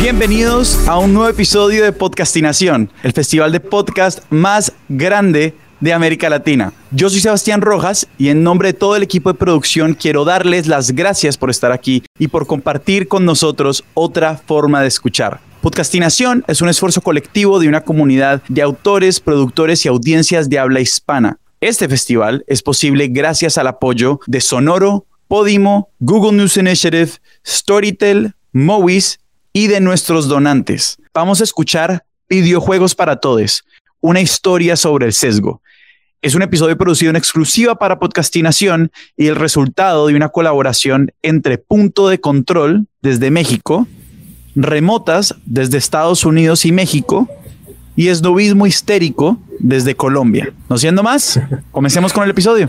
Bienvenidos a un nuevo episodio de Podcastinación, el festival de podcast más grande de América Latina. Yo soy Sebastián Rojas y en nombre de todo el equipo de producción quiero darles las gracias por estar aquí y por compartir con nosotros otra forma de escuchar. Podcastinación es un esfuerzo colectivo de una comunidad de autores, productores y audiencias de habla hispana. Este festival es posible gracias al apoyo de Sonoro, Podimo, Google News Initiative, Storytel, Movies y de nuestros donantes. Vamos a escuchar Videojuegos para Todos, una historia sobre el sesgo. Es un episodio producido en exclusiva para Podcastinación y el resultado de una colaboración entre Punto de Control desde México, Remotas desde Estados Unidos y México y Esnovismo Histérico desde Colombia. No siendo más, comencemos con el episodio.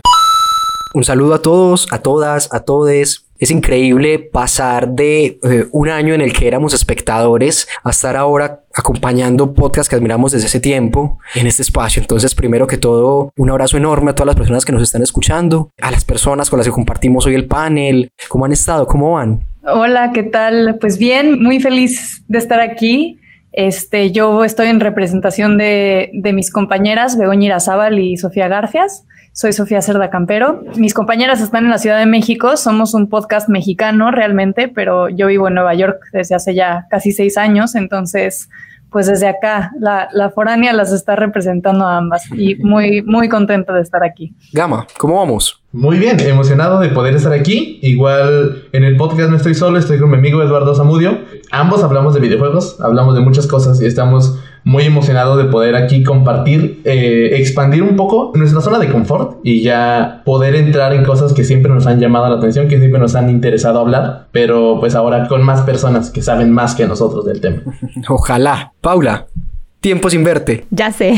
Un saludo a todos, a todas, a todes. Es increíble pasar de eh, un año en el que éramos espectadores a estar ahora acompañando podcasts que admiramos desde ese tiempo en este espacio. Entonces, primero que todo, un abrazo enorme a todas las personas que nos están escuchando, a las personas con las que compartimos hoy el panel. ¿Cómo han estado? ¿Cómo van? Hola, ¿qué tal? Pues bien, muy feliz de estar aquí. Este, yo estoy en representación de, de mis compañeras Begoña Irazábal y Sofía Garfias. Soy Sofía Cerda Campero. Mis compañeras están en la Ciudad de México. Somos un podcast mexicano realmente, pero yo vivo en Nueva York desde hace ya casi seis años. Entonces, pues desde acá, la, la foránea las está representando a ambas y muy, muy contenta de estar aquí. Gama, ¿cómo vamos? Muy bien, emocionado de poder estar aquí. Igual en el podcast no estoy solo, estoy con mi amigo Eduardo Zamudio. Ambos hablamos de videojuegos, hablamos de muchas cosas y estamos muy emocionados de poder aquí compartir, eh, expandir un poco nuestra zona de confort y ya poder entrar en cosas que siempre nos han llamado la atención, que siempre nos han interesado hablar, pero pues ahora con más personas que saben más que nosotros del tema. Ojalá. Paula, tiempo sin verte. Ya sé.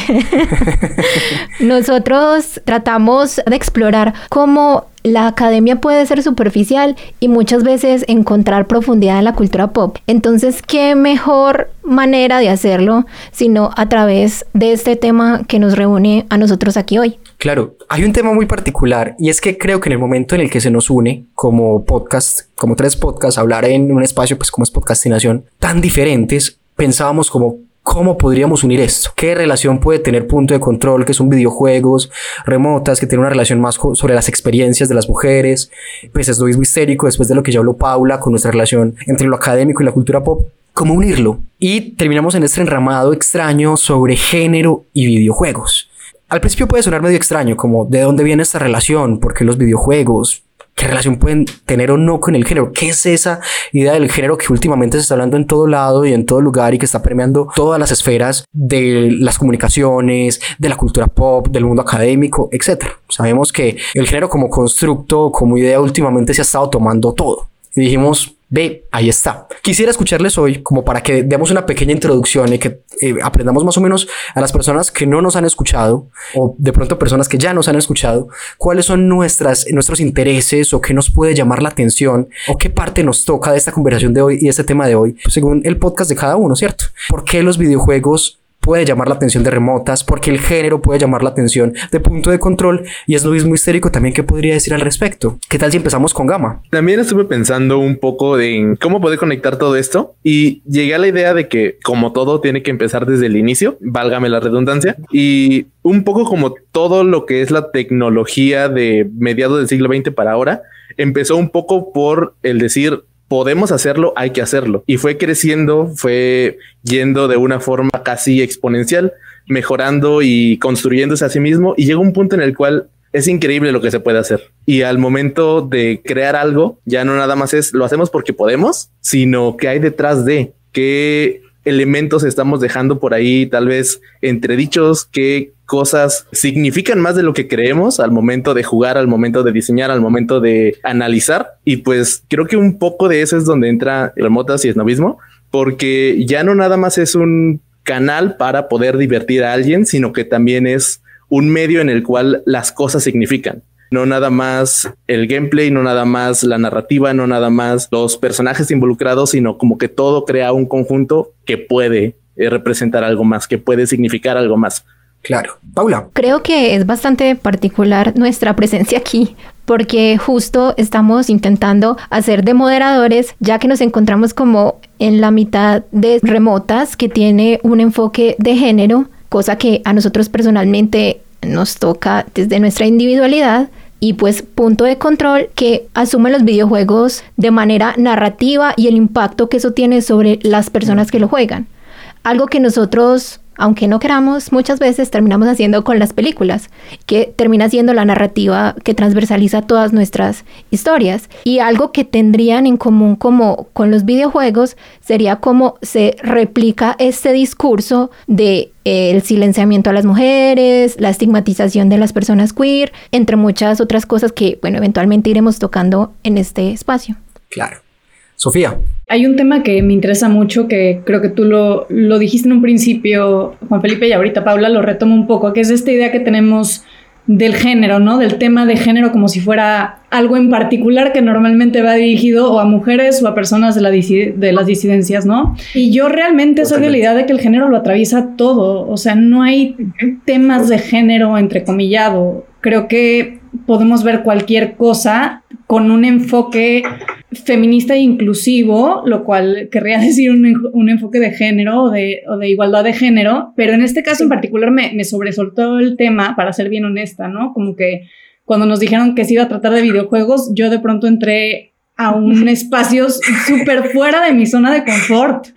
Nosotros tratamos de explorar cómo la academia puede ser superficial y muchas veces encontrar profundidad en la cultura pop. Entonces, ¿qué mejor manera de hacerlo sino a través de este tema que nos reúne a nosotros aquí hoy? Claro, hay un tema muy particular y es que creo que en el momento en el que se nos une como podcast, como tres podcasts, hablar en un espacio pues como es podcastinación, tan diferentes, pensábamos como ¿Cómo podríamos unir esto? ¿Qué relación puede tener punto de control, que son videojuegos, remotas, que tiene una relación más sobre las experiencias de las mujeres? Pues es lo mismo histérico, después de lo que ya habló Paula, con nuestra relación entre lo académico y la cultura pop. ¿Cómo unirlo? Y terminamos en este enramado extraño sobre género y videojuegos. Al principio puede sonar medio extraño, como de dónde viene esta relación, por qué los videojuegos, qué relación pueden tener o no con el género. ¿Qué es esa idea del género que últimamente se está hablando en todo lado y en todo lugar y que está permeando todas las esferas de las comunicaciones, de la cultura pop, del mundo académico, etcétera? Sabemos que el género como constructo, como idea últimamente se ha estado tomando todo. Y dijimos, Ve, ahí está. Quisiera escucharles hoy como para que demos una pequeña introducción y que eh, aprendamos más o menos a las personas que no nos han escuchado o de pronto personas que ya nos han escuchado, cuáles son nuestras, nuestros intereses o qué nos puede llamar la atención o qué parte nos toca de esta conversación de hoy y este tema de hoy, según el podcast de cada uno, ¿cierto? ¿Por qué los videojuegos puede llamar la atención de remotas, porque el género puede llamar la atención de punto de control y es lo mismo histérico también que podría decir al respecto. ¿Qué tal si empezamos con Gama? También estuve pensando un poco en cómo poder conectar todo esto y llegué a la idea de que como todo tiene que empezar desde el inicio, válgame la redundancia, y un poco como todo lo que es la tecnología de mediados del siglo XX para ahora, empezó un poco por el decir podemos hacerlo, hay que hacerlo. Y fue creciendo, fue yendo de una forma casi exponencial, mejorando y construyéndose a sí mismo. Y llega un punto en el cual es increíble lo que se puede hacer. Y al momento de crear algo, ya no nada más es lo hacemos porque podemos, sino que hay detrás de qué elementos estamos dejando por ahí, tal vez entredichos, qué cosas significan más de lo que creemos al momento de jugar, al momento de diseñar, al momento de analizar. Y pues creo que un poco de eso es donde entra remotas y esnovismo, porque ya no nada más es un canal para poder divertir a alguien, sino que también es un medio en el cual las cosas significan no nada más el gameplay, no nada más la narrativa, no nada más los personajes involucrados, sino como que todo crea un conjunto que puede eh, representar algo más, que puede significar algo más. Claro. Paula. Creo que es bastante particular nuestra presencia aquí, porque justo estamos intentando hacer de moderadores, ya que nos encontramos como en la mitad de remotas que tiene un enfoque de género, cosa que a nosotros personalmente nos toca desde nuestra individualidad y pues punto de control que asume los videojuegos de manera narrativa y el impacto que eso tiene sobre las personas que lo juegan. Algo que nosotros aunque no queramos, muchas veces terminamos haciendo con las películas, que termina siendo la narrativa que transversaliza todas nuestras historias. Y algo que tendrían en común como con los videojuegos sería cómo se replica este discurso de eh, el silenciamiento a las mujeres, la estigmatización de las personas queer, entre muchas otras cosas que, bueno, eventualmente iremos tocando en este espacio. Claro. Sofía. Hay un tema que me interesa mucho, que creo que tú lo, lo dijiste en un principio, Juan Felipe, y ahorita Paula lo retomo un poco, que es esta idea que tenemos del género, ¿no? Del tema de género como si fuera algo en particular que normalmente va dirigido o a mujeres o a personas de, la de las disidencias, ¿no? Y yo realmente soy de la idea de que el género lo atraviesa todo, o sea, no hay temas de género entrecomillado. Creo que podemos ver cualquier cosa con un enfoque feminista e inclusivo, lo cual querría decir un, enfoque de género o de, igualdad de género, pero en este caso en particular me, me sobresoltó el tema, para ser bien honesta, ¿no? Como que cuando nos dijeron que se iba a tratar de videojuegos, yo de pronto entré a un espacio súper fuera de mi zona de confort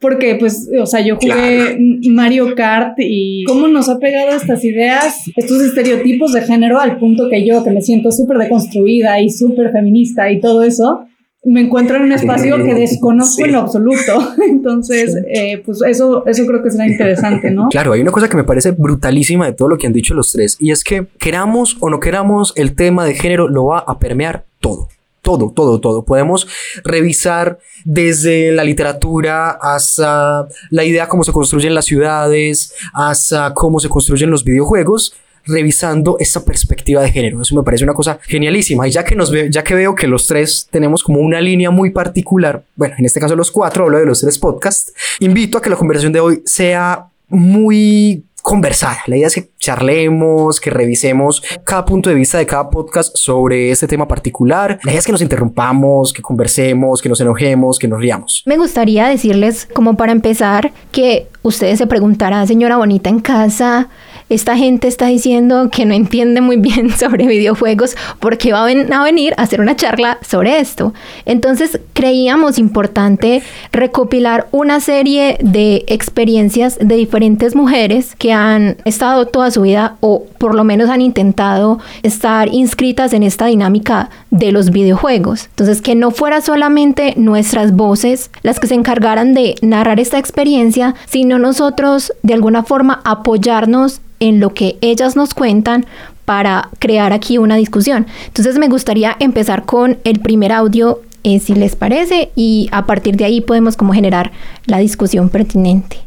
porque pues, o sea, yo jugué Mario Kart y cómo nos ha pegado estas ideas, estos estereotipos de género al punto que yo, que me siento súper deconstruida y súper feminista y todo eso, me encuentro en un espacio que desconozco en lo absoluto. Entonces, eh, pues eso, eso creo que será interesante, ¿no? Claro, hay una cosa que me parece brutalísima de todo lo que han dicho los tres, y es que queramos o no queramos, el tema de género lo va a permear todo todo, todo, todo. Podemos revisar desde la literatura hasta la idea cómo se construyen las ciudades, hasta cómo se construyen los videojuegos revisando esta perspectiva de género. Eso me parece una cosa genialísima. Y ya que, nos ve, ya que veo que los tres tenemos como una línea muy particular, bueno, en este caso los cuatro, hablo de los tres podcasts, invito a que la conversación de hoy sea muy conversar. La idea es que charlemos, que revisemos cada punto de vista de cada podcast sobre este tema particular. La idea es que nos interrumpamos, que conversemos, que nos enojemos, que nos riamos. Me gustaría decirles, como para empezar, que ustedes se preguntarán, señora bonita en casa, esta gente está diciendo que no entiende muy bien sobre videojuegos porque va a venir a hacer una charla sobre esto. Entonces creíamos importante recopilar una serie de experiencias de diferentes mujeres que han estado toda su vida o por lo menos han intentado estar inscritas en esta dinámica de los videojuegos. Entonces que no fuera solamente nuestras voces las que se encargaran de narrar esta experiencia, sino nosotros de alguna forma apoyarnos en lo que ellas nos cuentan para crear aquí una discusión. Entonces me gustaría empezar con el primer audio, eh, si les parece, y a partir de ahí podemos como generar la discusión pertinente.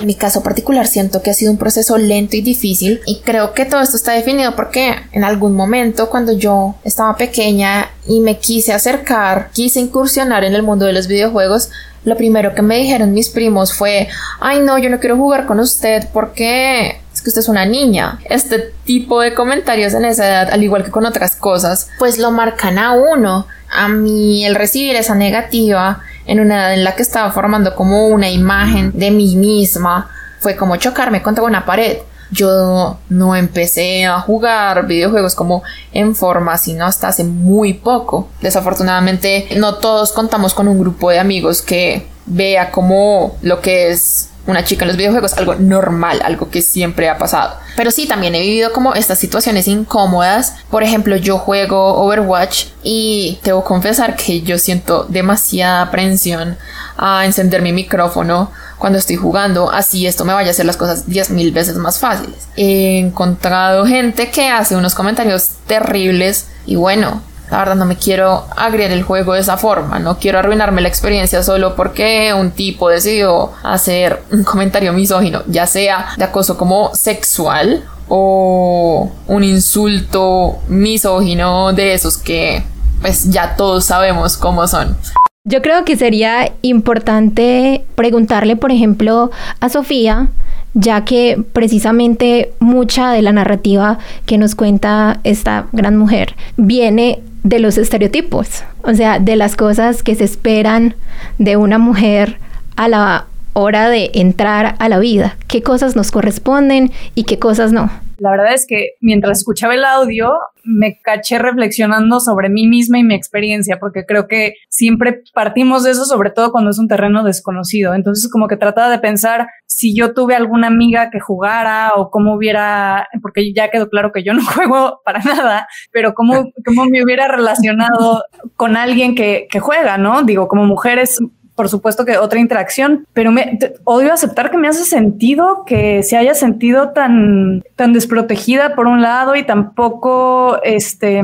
En mi caso particular siento que ha sido un proceso lento y difícil y creo que todo esto está definido porque en algún momento cuando yo estaba pequeña y me quise acercar, quise incursionar en el mundo de los videojuegos, lo primero que me dijeron mis primos fue, ay no, yo no quiero jugar con usted porque es que usted es una niña. Este tipo de comentarios en esa edad, al igual que con otras cosas, pues lo marcan a uno. A mí el recibir esa negativa en una edad en la que estaba formando como una imagen de mí misma fue como chocarme contra una pared yo no empecé a jugar videojuegos como en forma, sino hasta hace muy poco. Desafortunadamente, no todos contamos con un grupo de amigos que vea como lo que es una chica en los videojuegos, algo normal, algo que siempre ha pasado. Pero sí, también he vivido como estas situaciones incómodas. Por ejemplo, yo juego Overwatch y debo confesar que yo siento demasiada aprensión a encender mi micrófono cuando estoy jugando, así esto me vaya a hacer las cosas 10 mil veces más fáciles. He encontrado gente que hace unos comentarios terribles y bueno, la verdad no me quiero agregar el juego de esa forma, no quiero arruinarme la experiencia solo porque un tipo decidió hacer un comentario misógino, ya sea de acoso como sexual o un insulto misógino de esos que pues ya todos sabemos cómo son. Yo creo que sería importante preguntarle, por ejemplo, a Sofía, ya que precisamente mucha de la narrativa que nos cuenta esta gran mujer viene de los estereotipos, o sea, de las cosas que se esperan de una mujer a la hora de entrar a la vida, qué cosas nos corresponden y qué cosas no. La verdad es que mientras escuchaba el audio me caché reflexionando sobre mí misma y mi experiencia, porque creo que siempre partimos de eso, sobre todo cuando es un terreno desconocido. Entonces como que trataba de pensar si yo tuve alguna amiga que jugara o cómo hubiera, porque ya quedó claro que yo no juego para nada, pero cómo, cómo me hubiera relacionado con alguien que, que juega, ¿no? Digo, como mujeres por supuesto que otra interacción, pero me odio aceptar que me hace sentido que se haya sentido tan, tan desprotegida por un lado y tampoco, este,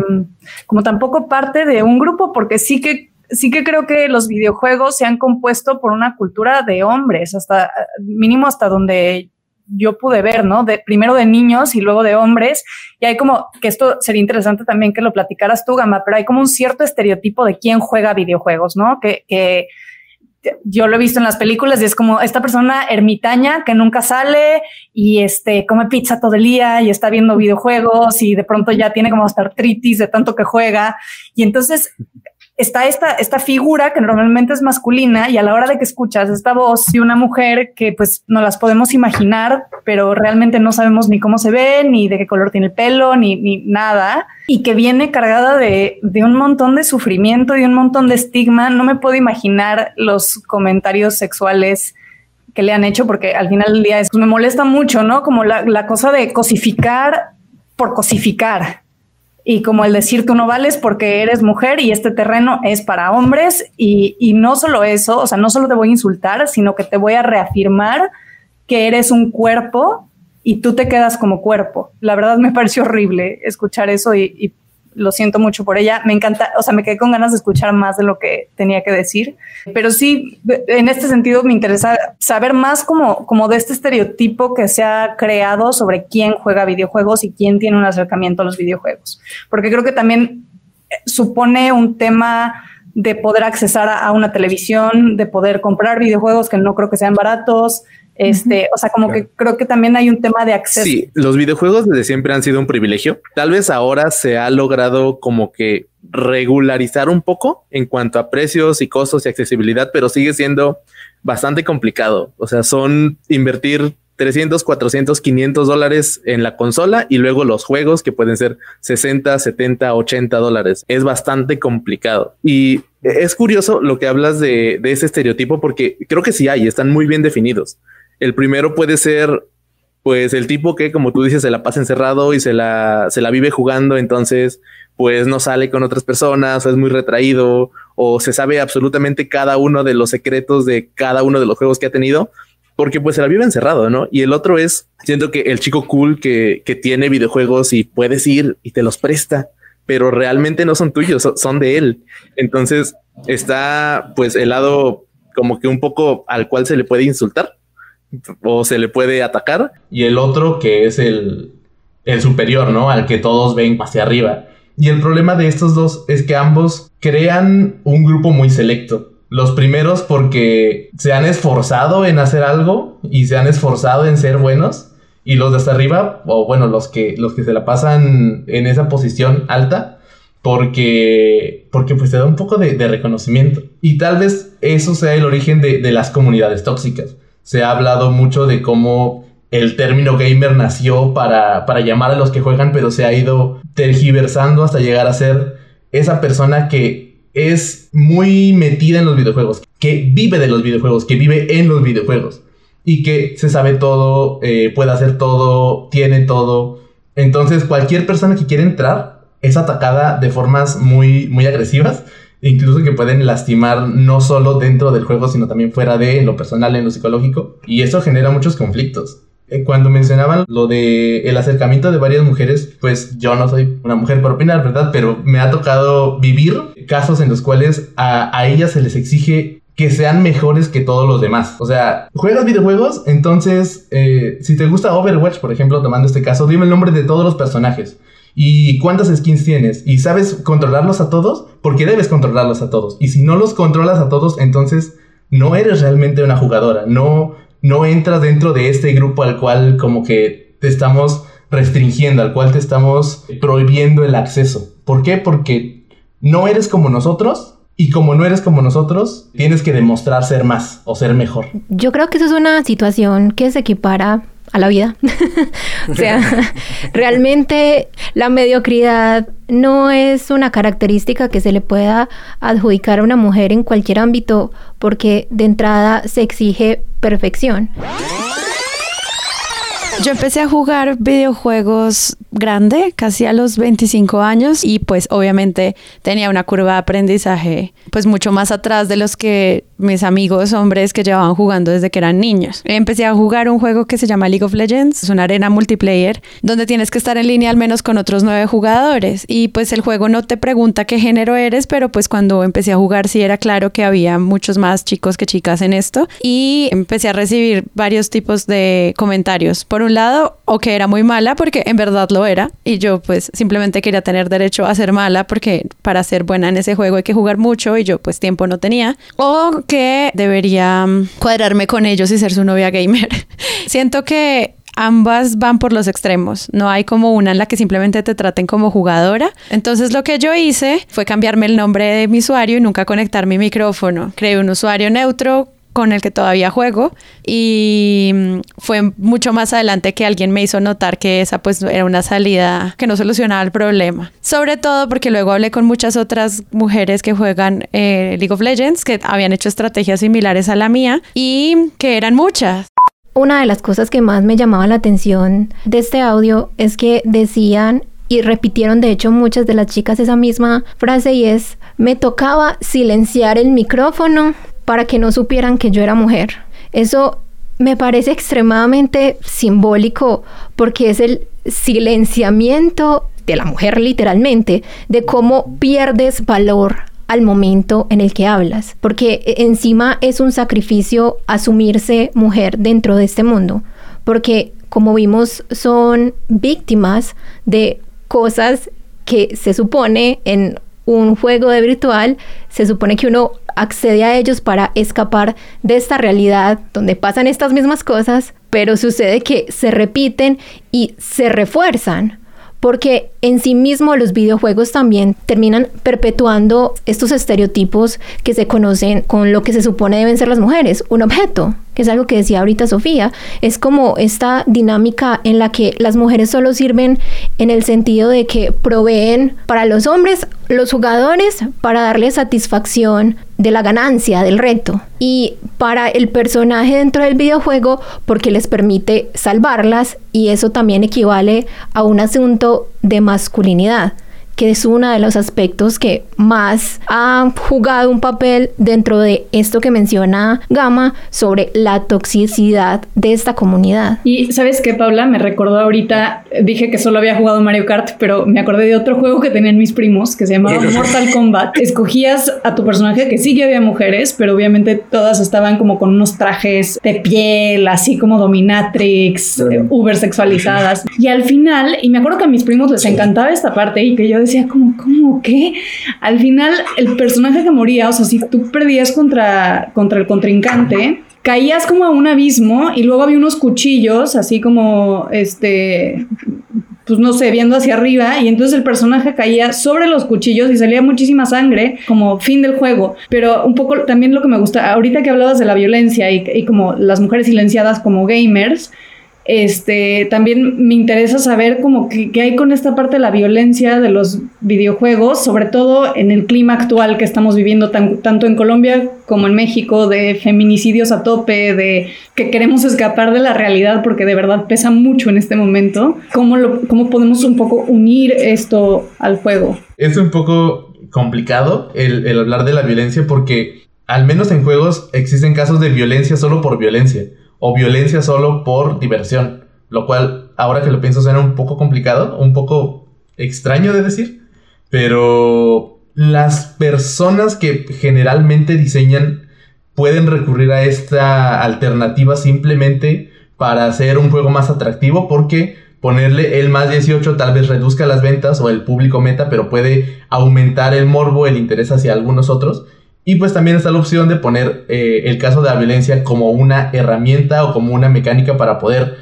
como tampoco parte de un grupo, porque sí que sí que creo que los videojuegos se han compuesto por una cultura de hombres, hasta mínimo hasta donde yo pude ver, ¿no? De, primero de niños y luego de hombres. Y hay como, que esto sería interesante también que lo platicaras tú, Gama, pero hay como un cierto estereotipo de quién juega videojuegos, ¿no? Que yo lo he visto en las películas y es como esta persona ermitaña que nunca sale y este come pizza todo el día y está viendo videojuegos y de pronto ya tiene como hasta artritis de tanto que juega. Y entonces está esta, esta figura que normalmente es masculina y a la hora de que escuchas esta voz de una mujer que pues no las podemos imaginar, pero realmente no sabemos ni cómo se ve, ni de qué color tiene el pelo, ni, ni nada, y que viene cargada de, de un montón de sufrimiento y un montón de estigma, no me puedo imaginar los comentarios sexuales que le han hecho, porque al final del día es, me molesta mucho, ¿no? Como la, la cosa de cosificar por cosificar y como el decir tú no vales porque eres mujer y este terreno es para hombres y, y, no solo eso, o sea, no solo te voy a insultar, sino que te voy a reafirmar que eres un cuerpo y tú te quedas como cuerpo. La verdad me pareció horrible escuchar eso y, y lo siento mucho por ella. Me encanta, o sea, me quedé con ganas de escuchar más de lo que tenía que decir. Pero sí, en este sentido me interesa saber más como, como de este estereotipo que se ha creado sobre quién juega videojuegos y quién tiene un acercamiento a los videojuegos. Porque creo que también eh, supone un tema de poder accesar a, una televisión, de poder comprar videojuegos que no creo que sean baratos, este, o sea, como que creo que también hay un tema de acceso. Sí, los videojuegos desde siempre han sido un privilegio. Tal vez ahora se ha logrado como que regularizar un poco en cuanto a precios y costos y accesibilidad, pero sigue siendo bastante complicado. O sea, son invertir 300, 400, 500 dólares en la consola y luego los juegos que pueden ser 60, 70, 80 dólares. Es bastante complicado. Y es curioso lo que hablas de, de ese estereotipo porque creo que sí hay, están muy bien definidos. El primero puede ser, pues, el tipo que, como tú dices, se la pasa encerrado y se la, se la vive jugando, entonces, pues, no sale con otras personas, o es muy retraído, o se sabe absolutamente cada uno de los secretos de cada uno de los juegos que ha tenido, porque pues se la vive encerrado, ¿no? Y el otro es, siento que el chico cool que, que tiene videojuegos y puedes ir y te los presta, pero realmente no son tuyos, son de él. Entonces está pues el lado como que un poco al cual se le puede insultar, o se le puede atacar. Y el otro que es el, el superior, ¿no? Al que todos ven hacia arriba. Y el problema de estos dos es que ambos crean un grupo muy selecto. Los primeros porque se han esforzado en hacer algo y se han esforzado en ser buenos. Y los de hasta arriba, o bueno, los que, los que se la pasan en esa posición alta, porque, porque pues te da un poco de, reconocimiento. Y tal vez eso sea el origen de, de las comunidades tóxicas se ha hablado mucho de cómo el término gamer nació para, para llamar a los que juegan, pero se ha ido tergiversando hasta llegar a ser esa persona que es muy metida en los videojuegos, que vive de los videojuegos, que vive en los videojuegos y que se sabe todo, eh, puede hacer todo, tiene todo. Entonces cualquier persona que quiera entrar es atacada de formas muy, muy agresivas, incluso que pueden lastimar no solo dentro del juego, sino también fuera de, lo personal, en lo psicológico. Y eso genera muchos conflictos. Eh, Cuando mencionaban lo de el acercamiento de varias mujeres, pues yo no soy una mujer por opinar, ¿verdad? Pero me ha tocado vivir casos en los cuales a, a ellas se les exige que sean mejores que todos los demás. O sea, juegas videojuegos, entonces, eh, si te gusta Overwatch, por ejemplo, tomando este caso, dime el nombre de todos los personajes. ¿Y cuántas skins tienes? ¿Y sabes controlarlos a todos? Porque debes controlarlos a todos. Y si no los controlas a todos, entonces no eres realmente una jugadora. No, no entras dentro de este grupo al cual como que te estamos restringiendo, al cual te estamos prohibiendo el acceso. ¿Por qué? Porque no eres como nosotros y como no eres como nosotros, tienes que demostrar ser más o ser mejor. Yo creo que eso es una situación que se equipara a la vida. o sea, realmente la mediocridad no es una característica que se le pueda adjudicar a una mujer en cualquier ámbito porque de entrada se exige perfección. Yo empecé a jugar videojuegos grande, casi a los 25 años y pues obviamente tenía una curva de aprendizaje pues mucho más atrás de los que mis amigos hombres que llevaban jugando desde que eran niños. Empecé a jugar un juego que se llama League of Legends, es una arena multiplayer donde tienes que estar en línea al menos con otros nueve jugadores. Y pues el juego no te pregunta qué género eres, pero pues cuando empecé a jugar sí era claro que había muchos más chicos que chicas en esto. Y empecé a recibir varios tipos de comentarios. Por un lado, o que era muy mala porque en verdad lo era. Y yo pues simplemente quería tener derecho a ser mala porque para ser buena en ese juego hay que jugar mucho y yo pues tiempo no tenía que debería mm, cuadrarme con ellos y ser su novia gamer. Siento que ambas van por los extremos. No hay como una en la que simplemente te traten como jugadora. Entonces lo que yo hice fue cambiarme el nombre de mi usuario y nunca conectar mi micrófono. Creé un usuario neutro con el que todavía juego y mm, fue mucho más adelante que alguien me hizo notar que esa pues era una salida que no solucionaba el problema. Sobre todo porque luego hablé con muchas otras mujeres que juegan eh, League of Legends que habían hecho estrategias similares a la mía y que eran muchas. Una de las cosas que más me llamaba la atención de este audio es que decían y repitieron de hecho muchas de las chicas esa misma frase y es me tocaba silenciar el micrófono para que no supieran que yo era mujer. Eso me parece extremadamente simbólico porque es el silenciamiento de la mujer literalmente, de cómo pierdes valor al momento en el que hablas, porque encima es un sacrificio asumirse mujer dentro de este mundo, porque como vimos son víctimas de cosas que se supone en un juego de virtual, se supone que uno accede a ellos para escapar de esta realidad donde pasan estas mismas cosas, pero sucede que se repiten y se refuerzan. Porque en sí mismo los videojuegos también terminan perpetuando estos estereotipos que se conocen con lo que se supone deben ser las mujeres, un objeto, que es algo que decía ahorita Sofía, es como esta dinámica en la que las mujeres solo sirven en el sentido de que proveen para los hombres, los jugadores, para darle satisfacción de la ganancia, del reto, y para el personaje dentro del videojuego porque les permite salvarlas y eso también equivale a un asunto de masculinidad que es uno de los aspectos que más ha jugado un papel dentro de esto que menciona Gama sobre la toxicidad de esta comunidad. Y sabes qué, Paula, me recordó ahorita, dije que solo había jugado Mario Kart, pero me acordé de otro juego que tenían mis primos que se llamaba Mortal Kombat. Escogías a tu personaje, que sí que había mujeres, pero obviamente todas estaban como con unos trajes de piel, así como dominatrix, eh, uber sexualizadas. Y al final, y me acuerdo que a mis primos les encantaba esta parte y que yo decía como, ¿cómo qué? Al final el personaje que moría, o sea, si tú perdías contra, contra el contrincante, caías como a un abismo y luego había unos cuchillos, así como, este, pues no sé, viendo hacia arriba y entonces el personaje caía sobre los cuchillos y salía muchísima sangre como fin del juego. Pero un poco también lo que me gusta, ahorita que hablabas de la violencia y, y como las mujeres silenciadas como gamers, este, también me interesa saber qué hay con esta parte de la violencia de los videojuegos, sobre todo en el clima actual que estamos viviendo tanto en Colombia como en México, de feminicidios a tope, de que queremos escapar de la realidad porque de verdad pesa mucho en este momento. ¿Cómo, cómo podemos un poco unir esto al juego? Es un poco complicado el hablar de la violencia porque al menos en juegos existen casos de violencia solo por violencia o violencia solo por diversión. Lo cual, ahora que lo pienso, suena un poco complicado, un poco extraño de decir. Pero las personas que generalmente diseñan pueden recurrir a esta alternativa simplemente para hacer un juego más atractivo porque ponerle el más 18 tal vez reduzca las ventas o el público meta, pero puede aumentar el morbo, el interés hacia algunos otros. Y pues también está la opción de poner eh, el caso de la violencia como una herramienta o como una mecánica para poder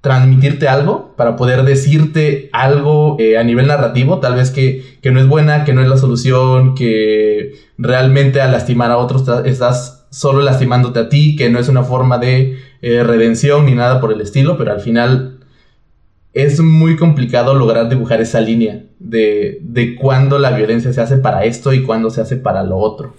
transmitirte algo, para poder decirte algo eh, a nivel narrativo, tal vez que, no es buena, que no es la solución, que realmente al lastimar a otros estás solo lastimándote a ti, que no es una forma de eh, redención ni nada por el estilo, pero al final es muy complicado lograr dibujar esa línea de, de cuándo la violencia se hace para esto y cuándo se hace para lo otro.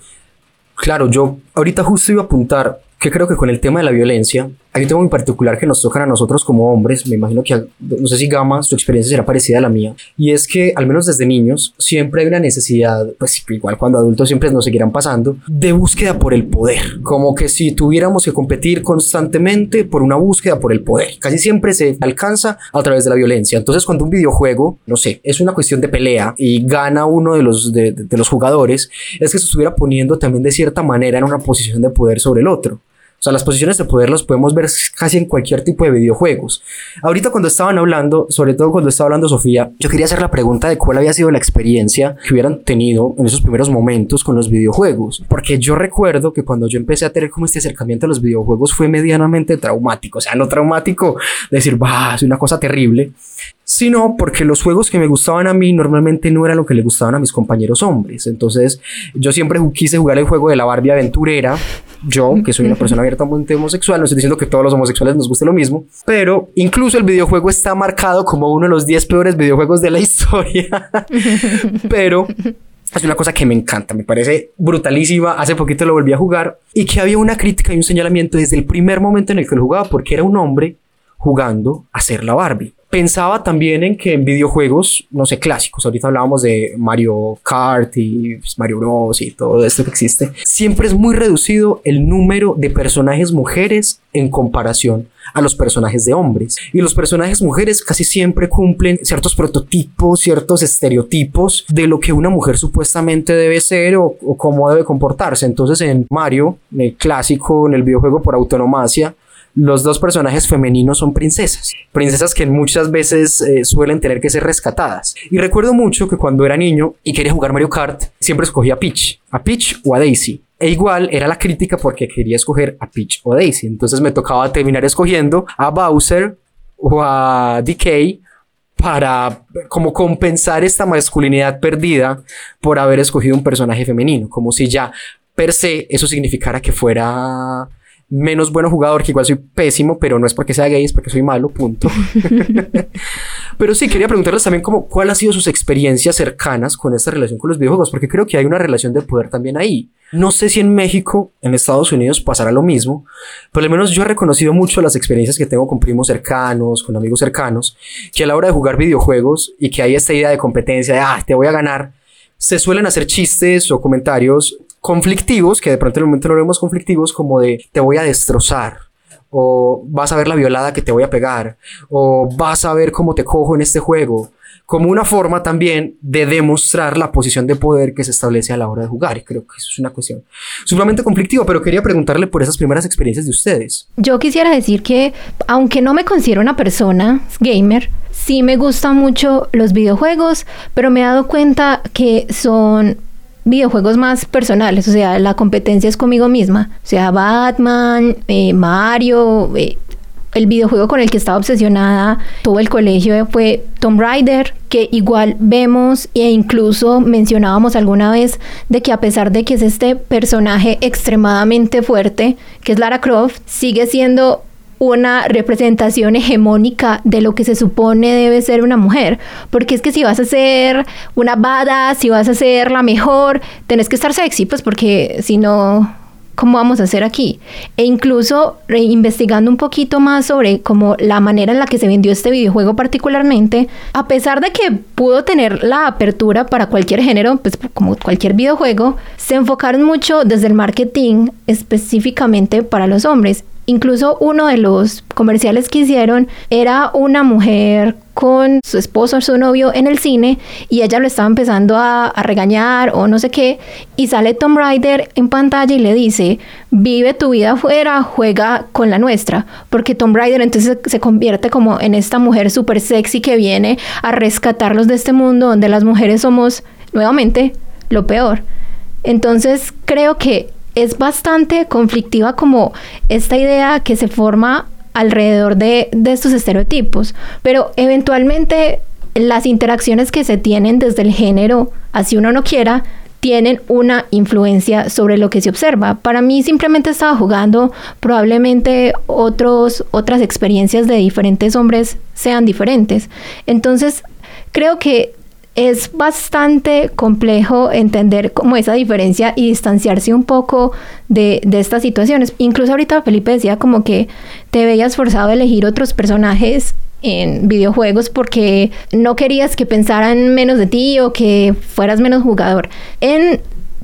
Claro, yo ahorita justo iba a apuntar que creo que con el tema de la violencia, hay un tema muy particular que nos toca a nosotros como hombres, me imagino que, no sé si Gama, su experiencia será parecida a la mía, y es que al menos desde niños siempre hay una necesidad, pues igual cuando adultos siempre nos seguirán pasando, de búsqueda por el poder, como que si tuviéramos que competir constantemente por una búsqueda por el poder, casi siempre se alcanza a través de la violencia, entonces cuando un videojuego, no sé, es una cuestión de pelea y gana uno de los, de, de los jugadores, es que se estuviera poniendo también de cierta manera en una posición de poder sobre el otro. O sea, las posiciones de poder los podemos ver casi en cualquier tipo de videojuegos. Ahorita cuando estaban hablando, sobre todo cuando estaba hablando Sofía, yo quería hacer la pregunta de cuál había sido la experiencia que hubieran tenido en esos primeros momentos con los videojuegos. Porque yo recuerdo que cuando yo empecé a tener como este acercamiento a los videojuegos fue medianamente traumático. O sea, no traumático, decir, va, es una cosa terrible, sino porque los juegos que me gustaban a mí normalmente no eran lo que le gustaban a mis compañeros hombres. Entonces, yo siempre quise jugar el juego de la Barbie aventurera yo, que soy una persona abiertamente homosexual, no estoy diciendo que todos los homosexuales nos guste lo mismo, pero incluso el videojuego está marcado como uno de los 10 peores videojuegos de la historia. pero es una cosa que me encanta, me parece brutalísima. Hace poquito lo volví a jugar y que había una crítica y un señalamiento desde el primer momento en el que lo jugaba, porque era un hombre jugando a ser la Barbie. Pensaba también en que en videojuegos, no sé, clásicos, ahorita hablábamos de Mario Kart y pues, Mario Bros y todo esto que existe, siempre es muy reducido el número de personajes mujeres en comparación a los personajes de hombres. Y los personajes mujeres casi siempre cumplen ciertos prototipos, ciertos estereotipos de lo que una mujer supuestamente debe ser o, o cómo debe comportarse. Entonces en Mario, en el clásico, en el videojuego por autonomacia, los dos personajes femeninos son princesas. Princesas que muchas veces eh, suelen tener que ser rescatadas. Y recuerdo mucho que cuando era niño y quería jugar Mario Kart, siempre escogía a Peach. A Peach o a Daisy. E igual era la crítica porque quería escoger a Peach o Daisy. Entonces me tocaba terminar escogiendo a Bowser o a DK para como compensar esta masculinidad perdida por haber escogido un personaje femenino. Como si ya per se eso significara que fuera menos bueno jugador, que igual soy pésimo, pero no es porque sea gay, es porque soy malo, punto. pero sí, quería preguntarles también como, cuál ha sido sus experiencias cercanas con esta relación con los videojuegos, porque creo que hay una relación de poder también ahí. No sé si en México, en Estados Unidos pasará lo mismo, pero al menos yo he reconocido mucho las experiencias que tengo con primos cercanos, con amigos cercanos, que a la hora de jugar videojuegos y que hay esta idea de competencia, de, ah, te voy a ganar, se suelen hacer chistes o comentarios conflictivos, que de pronto en el momento lo vemos conflictivos, como de te voy a destrozar, o vas a ver la violada que te voy a pegar, o vas a ver cómo te cojo en este juego, como una forma también de demostrar la posición de poder que se establece a la hora de jugar. Y creo que eso es una cuestión sumamente conflictiva, pero quería preguntarle por esas primeras experiencias de ustedes. Yo quisiera decir que, aunque no me considero una persona gamer, sí me gustan mucho los videojuegos, pero me he dado cuenta que son videojuegos más personales, o sea, la competencia es conmigo misma, o sea, Batman, eh, Mario, eh, el videojuego con el que estaba obsesionada todo el colegio fue Tomb Raider, que igual vemos e incluso mencionábamos alguna vez de que a pesar de que es este personaje extremadamente fuerte, que es Lara Croft, sigue siendo una representación hegemónica de lo que se supone debe ser una mujer. Porque es que si vas a ser una bada, si vas a ser la mejor, tenés que estar sexy, pues porque si no, ¿cómo vamos a hacer aquí? E incluso investigando un poquito más sobre como la manera en la que se vendió este videojuego particularmente, a pesar de que pudo tener la apertura para cualquier género, pues como cualquier videojuego, se enfocaron mucho desde el marketing específicamente para los hombres Incluso uno de los comerciales que hicieron era una mujer con su esposo su novio en el cine y ella lo estaba empezando a, regañar o no sé qué y sale Tom Rider en pantalla y le dice vive tu vida afuera juega con la nuestra porque Tom Rider entonces se convierte como en esta mujer súper sexy que viene a rescatarlos de este mundo donde las mujeres somos nuevamente lo peor. Entonces creo que es bastante conflictiva como esta idea que se forma alrededor de, estos estereotipos, pero eventualmente las interacciones que se tienen desde el género, así uno no quiera, tienen una influencia sobre lo que se observa. Para mí simplemente estaba jugando, probablemente otros, otras experiencias de diferentes hombres sean diferentes. Entonces, creo que es bastante complejo entender como esa diferencia y distanciarse un poco de, estas situaciones. Incluso ahorita Felipe decía como que te veías forzado a elegir otros personajes en videojuegos porque no querías que pensaran menos de ti o que fueras menos jugador. En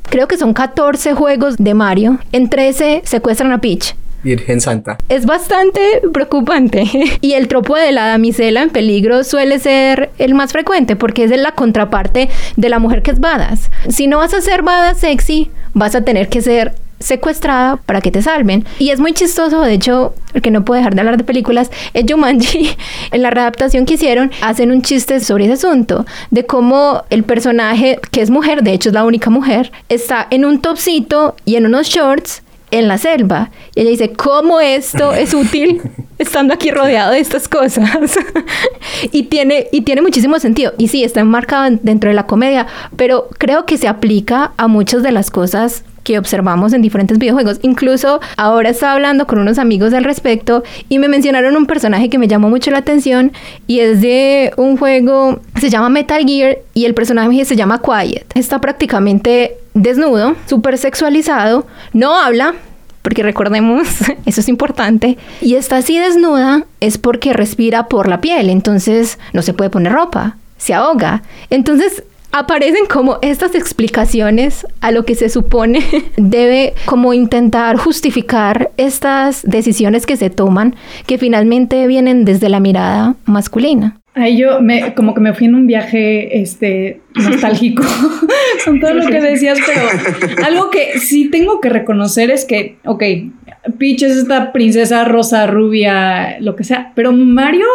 creo que son 14 juegos de Mario, en 13 secuestran a Peach. Virgen Santa. Es bastante preocupante. y el tropo de la damisela en peligro suele ser el más frecuente porque es la contraparte de la mujer que es badass. Si no vas a ser badass sexy, vas a tener que ser secuestrada para que te salven. Y es muy chistoso, de hecho, que no puede dejar de hablar de películas, es Jumanji. En la readaptación que hicieron, hacen un chiste sobre ese asunto, de cómo el personaje, que es mujer, de hecho es la única mujer, está en un topsito y en unos shorts en la selva. Y ella dice, ¿cómo esto es útil estando aquí rodeado de estas cosas? y, tiene, y tiene muchísimo sentido. Y sí, está enmarcado dentro de la comedia, pero creo que se aplica a muchas de las cosas que observamos en diferentes videojuegos. Incluso ahora estaba hablando con unos amigos al respecto y me mencionaron un personaje que me llamó mucho la atención y es de un juego, se llama Metal Gear y el personaje se llama Quiet. Está prácticamente desnudo, súper sexualizado, no habla, porque recordemos, eso es importante, y está así desnuda es porque respira por la piel, entonces no se puede poner ropa, se ahoga. Entonces aparecen como estas explicaciones a lo que se supone debe como intentar justificar estas decisiones que se toman que finalmente vienen desde la mirada masculina. Ahí yo me, como que me fui en un viaje este, nostálgico con todo lo que decías, pero algo que sí tengo que reconocer es que, ok, Peach es esta princesa rosa, rubia, lo que sea, pero Mario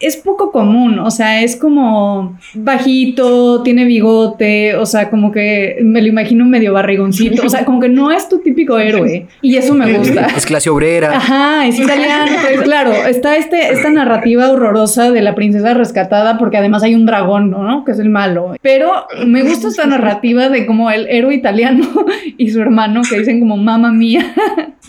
es poco común, o sea, es como bajito, tiene bigote, o sea, como que me lo imagino medio barrigoncito, o sea, como que no es tu típico héroe y eso me gusta. Es clase obrera. Ajá, es italiano, pues, claro, está este, esta narrativa horrorosa de la princesa rescatada porque además hay un dragón, ¿no? Que es el malo. Pero me gusta esta narrativa de como el héroe italiano y su hermano que dicen como mamá mía.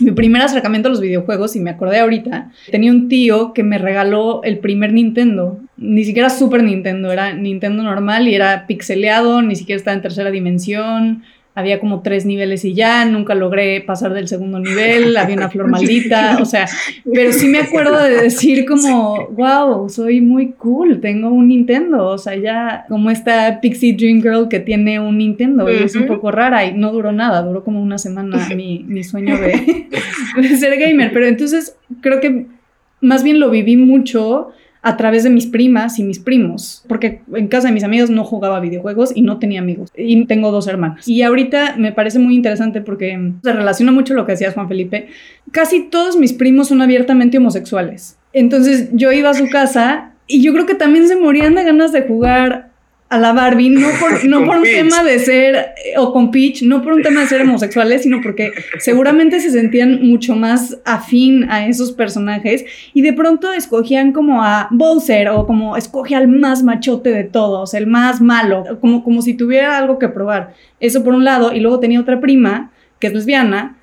Mi primer acercamiento a los videojuegos, y me acordé ahorita, tenía un tío que me regaló el primer Nintendo. Ni siquiera Super Nintendo, era Nintendo normal y era pixeleado, ni siquiera estaba en tercera dimensión. Había como tres niveles y ya, nunca logré pasar del segundo nivel, había una flor maldita, o sea, pero sí me acuerdo de decir como, wow, soy muy cool, tengo un Nintendo, o sea, ya como esta Pixie Dream Girl que tiene un Nintendo y es un poco rara y no duró nada, duró como una semana mi, mi sueño de, de ser gamer, pero entonces creo que más bien lo viví mucho a través de mis primas y mis primos, porque en casa de mis amigos no jugaba videojuegos y no tenía amigos. Y tengo dos hermanas. Y ahorita me parece muy interesante porque se relaciona mucho lo que decías, Juan Felipe. Casi todos mis primos son abiertamente homosexuales. Entonces yo iba a su casa y yo creo que también se morían de ganas de jugar a la Barbie, no por, no por un tema de ser, o con Peach, no por un tema de ser homosexuales, sino porque seguramente se sentían mucho más afín a esos personajes y de pronto escogían como a Bowser o como escoge al más machote de todos, el más malo, como, como si tuviera algo que probar. Eso por un lado, y luego tenía otra prima que es lesbiana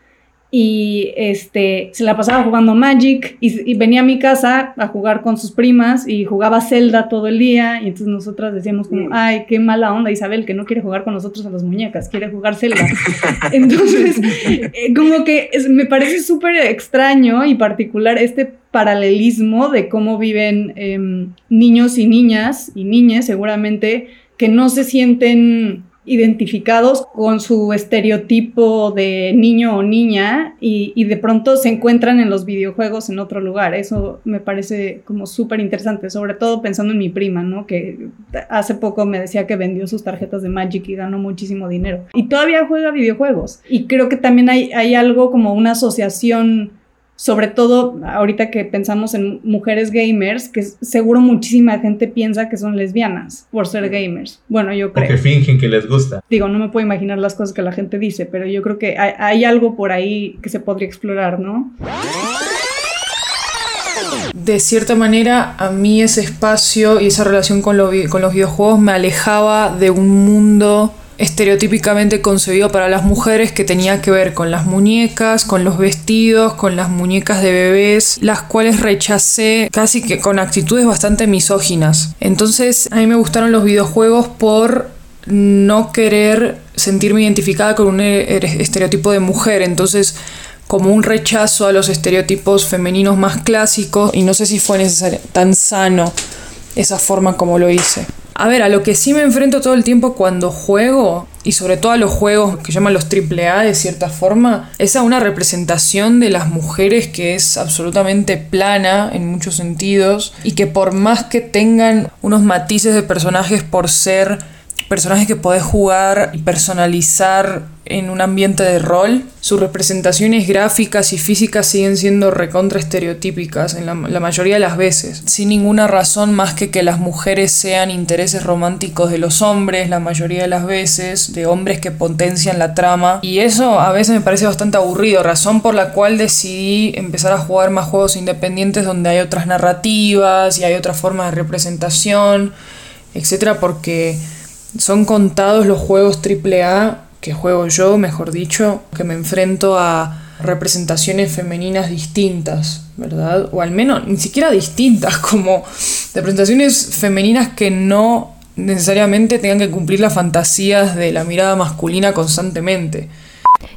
y este se la pasaba jugando Magic y, venía a mi casa a jugar con sus primas y jugaba Zelda todo el día y entonces nosotras decíamos como ay qué mala onda Isabel que no quiere jugar con nosotros a las muñecas quiere jugar Zelda entonces eh, como que me parece súper extraño y particular este paralelismo de cómo viven em, niños y niñas y niñas seguramente que no se sienten identificados con su estereotipo de niño o niña y, de pronto se encuentran en los videojuegos en otro lugar. Eso me parece como súper interesante, sobre todo pensando en mi prima, ¿no? Que hace poco me decía que vendió sus tarjetas de Magic y ganó muchísimo dinero. Y todavía juega videojuegos. Y creo que también hay, hay algo como una asociación sobre todo ahorita que pensamos en mujeres gamers, que seguro muchísima gente piensa que son lesbianas por ser gamers. Bueno, yo creo. que fingen que les gusta. Digo, no me puedo imaginar las cosas que la gente dice, pero yo creo que hay, algo por ahí que se podría explorar, ¿no? De cierta manera, a mí ese espacio y esa relación con, con los videojuegos me alejaba de un mundo estereotípicamente concebido para las mujeres que tenía que ver con las muñecas, con los vestidos, con las muñecas de bebés, las cuales rechacé casi que con actitudes bastante misóginas. Entonces a mí me gustaron los videojuegos por no querer sentirme identificada con un estereotipo de mujer, entonces como un rechazo a los estereotipos femeninos más clásicos y no sé si fue necesario, tan sano esa forma como lo hice. A ver, a lo que sí me enfrento todo el tiempo cuando juego, y sobre todo a los juegos que llaman los AAA de cierta forma, es a una representación de las mujeres que es absolutamente plana en muchos sentidos, y que por más que tengan unos matices de personajes por ser personajes que podés jugar y personalizar en un ambiente de rol, sus representaciones gráficas y físicas siguen siendo recontra estereotípicas en la, mayoría de las veces, sin ninguna razón más que que las mujeres sean intereses románticos de los hombres, la mayoría de las veces, de hombres que potencian la trama, y eso a veces me parece bastante aburrido, razón por la cual decidí empezar a jugar más juegos independientes donde hay otras narrativas y hay otra forma de representación, etcétera, porque son contados los juegos AAA que juego yo, mejor dicho, que me enfrento a representaciones femeninas distintas, ¿verdad? O al menos ni siquiera distintas, como representaciones femeninas que no necesariamente tengan que cumplir las fantasías de la mirada masculina constantemente.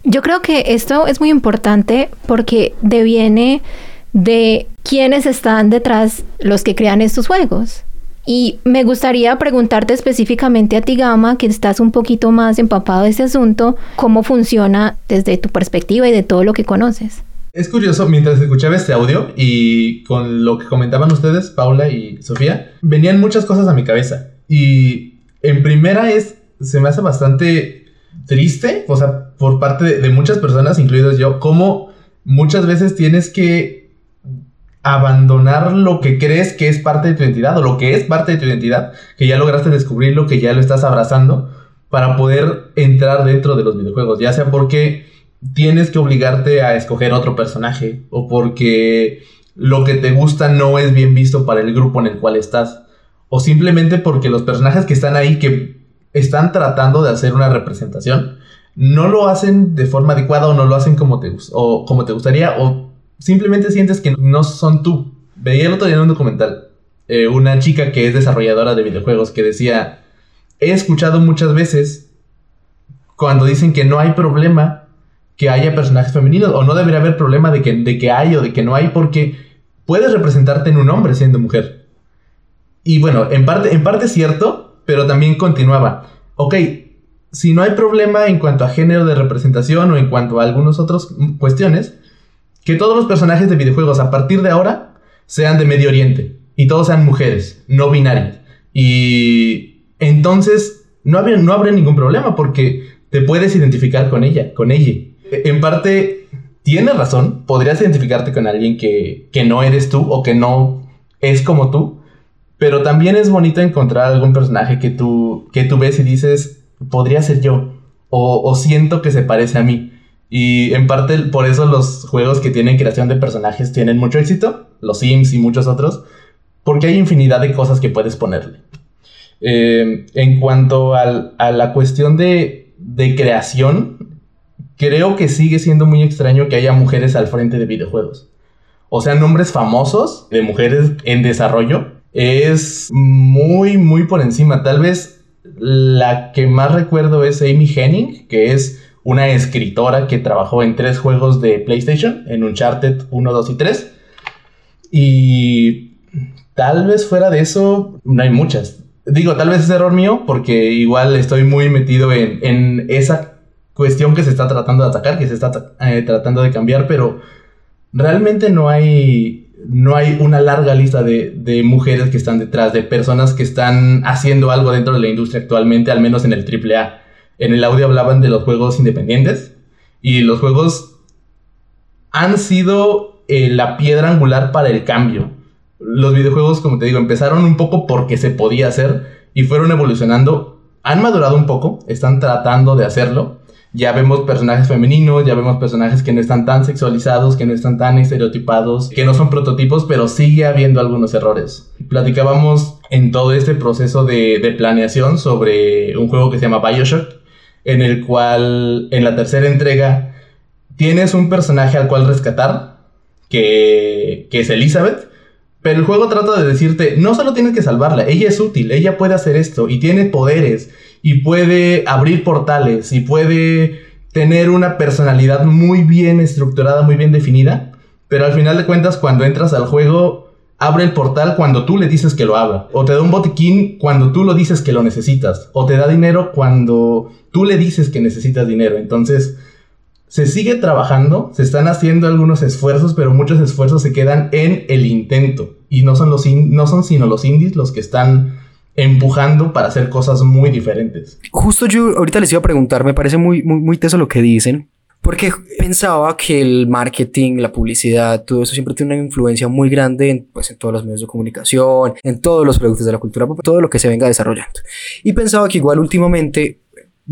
Yo creo que esto es muy importante porque deviene de quiénes están detrás los que crean estos juegos. Y me gustaría preguntarte específicamente a ti, Gama, que estás un poquito más empapado de ese asunto, cómo funciona desde tu perspectiva y de todo lo que conoces. Es curioso, mientras escuchaba este audio y con lo que comentaban ustedes, Paula y Sofía, venían muchas cosas a mi cabeza. Y en primera es, se me hace bastante triste, o sea, por parte de, de muchas personas, incluidos yo, cómo muchas veces tienes que abandonar lo que crees que es parte de tu identidad o lo que es parte de tu identidad, que ya lograste descubrirlo, que ya lo estás abrazando, para poder entrar dentro de los videojuegos, ya sea porque tienes que obligarte a escoger otro personaje o porque lo que te gusta no es bien visto para el grupo en el cual estás, o simplemente porque los personajes que están ahí que están tratando de hacer una representación, no lo hacen de forma adecuada o no lo hacen como te, o como te gustaría o simplemente sientes que no son tú. Veía el otro día en un documental eh, una chica que es desarrolladora de videojuegos que decía, he escuchado muchas veces cuando dicen que no hay problema que haya personajes femeninos o no debería haber problema de que, de que hay o de que no hay porque puedes representarte en un hombre siendo mujer. Y bueno, en parte, en parte es cierto, pero también continuaba. Ok, si no hay problema en cuanto a género de representación o en cuanto a algunas otras cuestiones, que todos los personajes de videojuegos a partir de ahora sean de Medio Oriente y todos sean mujeres, no binarias. Y entonces no, habría, no ningún problema porque te puedes identificar con ella, con ella. En parte, tienes razón, podrías identificarte con alguien que, que no eres tú o que no es como tú, pero también es bonito encontrar algún personaje que tú, que tú ves y dices, podría ser yo, o siento que se parece a mí. Y en parte por eso los juegos que tienen creación de personajes tienen mucho éxito, los Sims y muchos otros, porque hay infinidad de cosas que puedes ponerle. Eh, en cuanto a la cuestión de, de creación, creo que sigue siendo muy extraño que haya mujeres al frente de videojuegos. O sea, nombres famosos de mujeres en desarrollo es muy, muy por encima. Tal vez la que más recuerdo es Amy Henning, que es una escritora que trabajó en tres juegos de PlayStation, en Uncharted 1, 2 y 3. Y tal vez fuera de eso, no hay muchas. Digo, tal vez es error mío, porque igual estoy muy metido en, esa cuestión que se está tratando de atacar, que se está eh, tratando de cambiar, pero realmente no hay no hay una larga lista de, de, mujeres que están detrás, de personas que están haciendo algo dentro de la industria actualmente, al menos en el AAA. En el audio hablaban de los juegos independientes y los juegos han sido eh, la piedra angular para el cambio. Los videojuegos, como te digo, empezaron un poco porque se podía hacer y fueron evolucionando. Han madurado un poco, están tratando de hacerlo, ya vemos personajes femeninos, ya vemos personajes que no están tan sexualizados, que no están tan estereotipados, que no son prototipos, pero sigue habiendo algunos errores. Platicábamos en todo este proceso de, de planeación sobre un juego que se llama Bioshock, en el cual en la tercera entrega tienes un personaje al cual rescatar, que, que es Elizabeth, pero el juego trata de decirte, no solo tienes que salvarla, ella es útil, ella puede hacer esto y tiene poderes y puede abrir portales y puede tener una personalidad muy bien estructurada, muy bien definida, pero al final de cuentas cuando entras al juego abre el portal cuando tú le dices que lo abra, o te da un botiquín cuando tú lo dices que lo necesitas, o te da dinero cuando tú le dices que necesitas dinero. Entonces, se sigue trabajando, se están haciendo algunos esfuerzos, pero muchos esfuerzos se quedan en el intento y no son los no son sino los indies los que están empujando para hacer cosas muy diferentes. Justo yo ahorita les iba a preguntar, me parece muy, muy, muy teso lo que dicen, porque pensaba que el marketing, la publicidad, todo eso siempre tiene una influencia muy grande en, pues, en todos los medios de comunicación, en todos los productos de la cultura todo lo que se venga desarrollando. Y pensaba que igual últimamente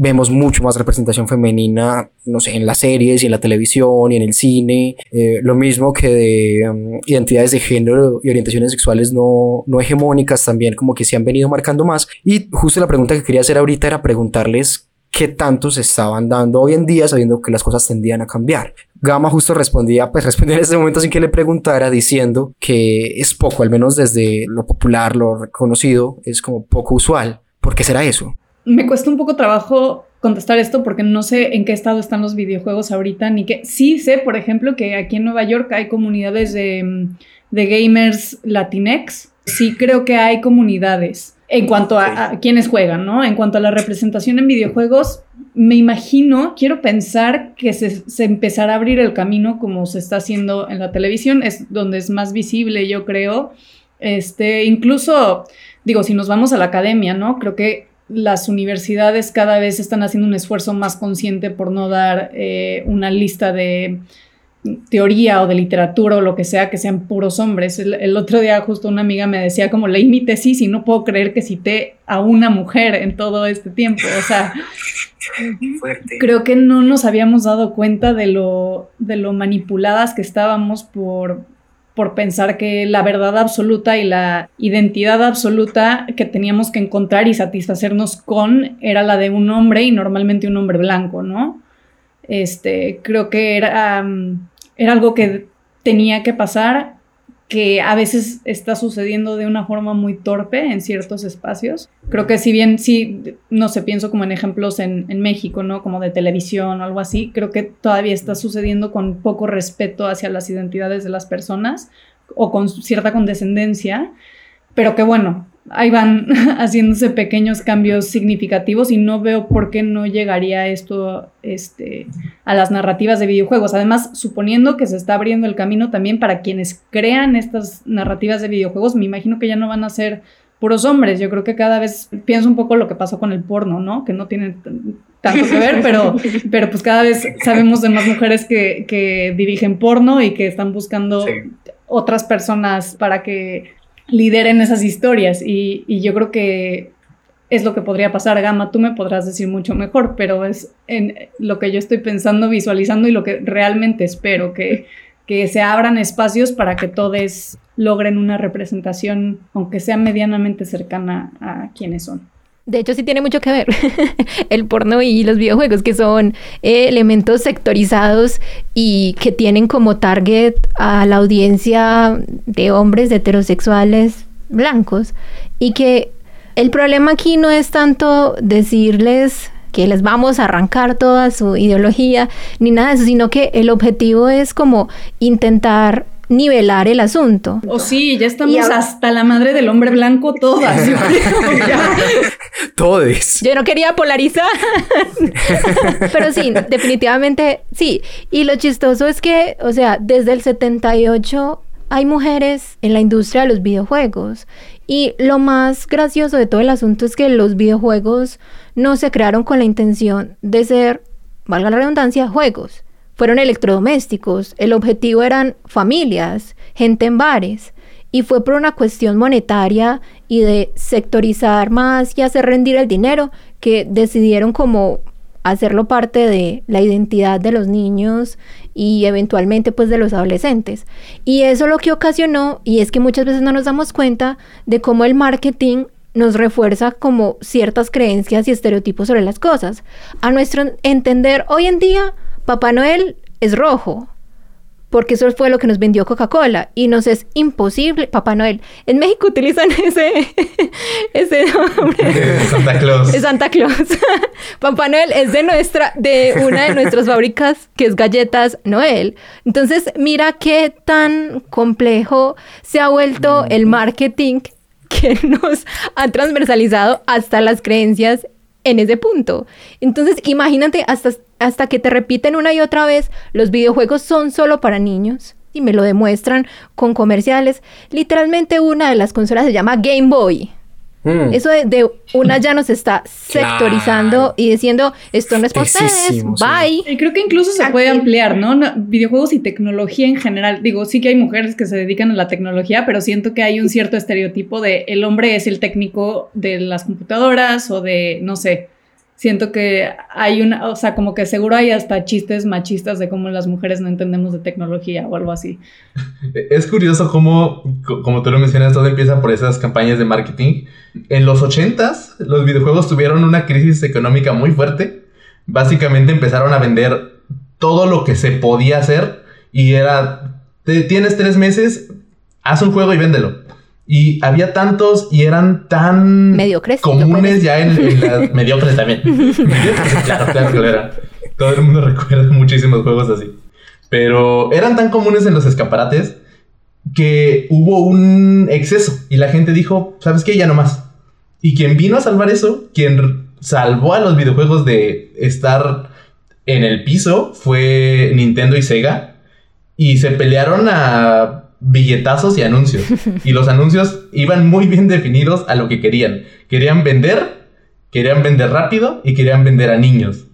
vemos mucho más representación femenina, no sé, en las series y en la televisión y en el cine. Eh, lo mismo que de um, identidades de género y orientaciones sexuales no, no hegemónicas también como que se han venido marcando más. Y justo la pregunta que quería hacer ahorita era preguntarles qué tanto se estaban dando hoy en día sabiendo que las cosas tendían a cambiar. Gama justo respondía, pues respondía en ese momento sin que le preguntara diciendo que es poco, al menos desde lo popular, lo reconocido, es como poco usual. ¿Por qué será eso? me cuesta un poco trabajo contestar esto porque no sé en qué estado están los videojuegos ahorita, ni que sí sé, por ejemplo, que aquí en Nueva York hay comunidades de, gamers latinex. Sí creo que hay comunidades en cuanto a, quienes juegan, ¿no? En cuanto a la representación en videojuegos, me imagino, quiero pensar que se, se, empezará a abrir el camino como se está haciendo en la televisión, es donde es más visible, yo creo. Este, incluso, digo, si nos vamos a la academia, ¿no? Creo que las universidades cada vez están haciendo un esfuerzo más consciente por no dar eh, una lista de teoría o de literatura o lo que sea que sean puros hombres. El, otro día justo una amiga me decía como leí mi tesis y no puedo creer que cité a una mujer en todo este tiempo. O sea, creo que no nos habíamos dado cuenta de lo, de lo manipuladas que estábamos por, por pensar que la verdad absoluta y la identidad absoluta que teníamos que encontrar y satisfacernos con era la de un hombre y normalmente un hombre blanco, ¿no? Este, creo que era, era algo que tenía que pasar que a veces está sucediendo de una forma muy torpe en ciertos espacios. Creo que si bien sí, no sé, pienso como en ejemplos en, México, ¿no? Como de televisión o algo así, creo que todavía está sucediendo con poco respeto hacia las identidades de las personas o con cierta condescendencia, pero que bueno, ahí van haciéndose pequeños cambios significativos y no veo por qué no llegaría esto este, a las narrativas de videojuegos. Además, suponiendo que se está abriendo el camino también para quienes crean estas narrativas de videojuegos, me imagino que ya no van a ser puros hombres. Yo creo que cada vez pienso un poco lo que pasó con el porno, ¿no? Que no tiene tanto que ver, pero, pero pues cada vez sabemos de más mujeres que, que dirigen porno y que están buscando otras personas para que lideren esas historias y, yo creo que es lo que podría pasar. Gama, tú me podrás decir mucho mejor, pero es en lo que yo estoy pensando, visualizando y lo que realmente espero, que, que se abran espacios para que todos logren una representación, aunque sea medianamente cercana a quienes son. De hecho, sí tiene mucho que ver el porno y los videojuegos, que son eh, elementos sectorizados y que tienen como target a la audiencia de hombres heterosexuales blancos. Y que el problema aquí no es tanto decirles que les vamos a arrancar toda su ideología ni nada de eso, sino que el objetivo es como intentar nivelar el asunto. O sí, ya estamos hasta la madre del hombre blanco todas. yo creo, ya. Todes. Yo no quería polarizar. Pero sí, definitivamente sí. Y lo chistoso es que, o sea, desde el 78 hay mujeres en la industria de los videojuegos. Y lo más gracioso de todo el asunto es que los videojuegos no se crearon con la intención de ser, valga la redundancia, juegos fueron electrodomésticos, el objetivo eran familias, gente en bares, y fue por una cuestión monetaria y de sectorizar más y hacer rendir el dinero que decidieron como hacerlo parte de la identidad de los niños y eventualmente pues de los adolescentes. Y eso lo que ocasionó, y es que muchas veces no nos damos cuenta de cómo el marketing nos refuerza como ciertas creencias y estereotipos sobre las cosas. A nuestro entender, hoy en día Papá Noel es rojo, porque eso fue lo que nos vendió Coca-Cola y nos es imposible, Papá Noel. En México utilizan ese, ese nombre. Santa Claus. Es Santa Claus. Papá Noel es de nuestra, de una de nuestras fábricas que es Galletas Noel. Entonces, mira qué tan complejo se ha vuelto el marketing que nos ha transversalizado hasta las creencias en ese punto. Entonces, imagínate hasta, hasta que te repiten una y otra vez, los videojuegos son solo para niños. Y me lo demuestran con comerciales. Literalmente una de las consolas se llama Game Boy. Mm. Eso de, de una ya nos está sectorizando Claro. y diciendo, esto no es para ustedes, sí. bye. Y creo que incluso se puede ampliar, ¿no? No, Videojuegos y tecnología en general. Digo, sí que hay mujeres que se dedican a la tecnología, pero siento que hay un cierto estereotipo de el hombre es el técnico de las computadoras o de, no sé. Siento que hay una, o sea, como que seguro hay hasta chistes machistas de cómo las mujeres no entendemos de tecnología o algo así. Es curioso cómo, co- como tú lo mencionas, todo empieza por esas campañas de marketing. En los 80s, los videojuegos tuvieron una crisis económica muy fuerte. Básicamente empezaron a vender todo lo que se podía hacer y era, te- tienes tres meses, haz un juego y véndelo. Y había tantos y eran tan Mediocres, comunes ya en, en las mediocres también. Mediocres, claro, claro que lo eran. Todo el mundo recuerda muchísimos juegos así. Pero eran tan comunes en los escaparates que hubo un exceso y la gente dijo, ¿sabes qué? Ya no más. Y quien vino a salvar eso, quien salvó a los videojuegos de estar en el piso fue Nintendo y Sega y se pelearon a billetazos y anuncios. Y los anuncios iban muy bien definidos a lo que querían. Querían vender, querían vender rápido y querían vender a niños.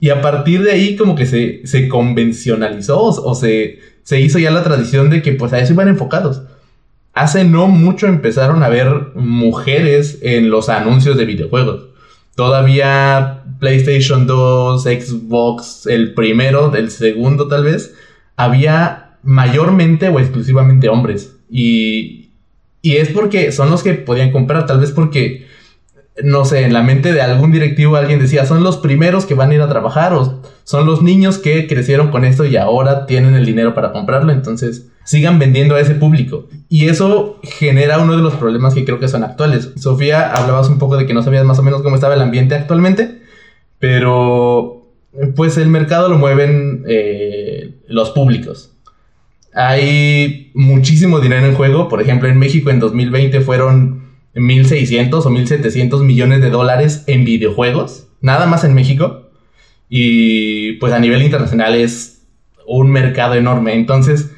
Y a partir de ahí como que se, se convencionalizó o, se, se hizo ya la tradición de que pues a eso iban enfocados. Hace no mucho empezaron a ver mujeres en los anuncios de videojuegos. Todavía PlayStation 2, Xbox, el primero, el segundo tal vez, había mayormente o exclusivamente hombres. Y, y es porque son los que podían comprar, tal vez porque no sé, en la mente de algún directivo alguien decía, son los primeros que van a ir a trabajar o son los niños que crecieron con esto y ahora tienen el dinero para comprarlo, entonces sigan vendiendo a ese público. Y eso genera uno de los problemas que creo que son actuales. Sofía, hablabas un poco de que no sabías más o menos cómo estaba el ambiente actualmente, pero pues el mercado lo mueven eh, los públicos. Hay muchísimo dinero en juego, por ejemplo en México en 2020 fueron 1.600 o 1.700 millones de dólares en videojuegos, nada más en México. Y pues a nivel internacional es un mercado enorme. Entonces,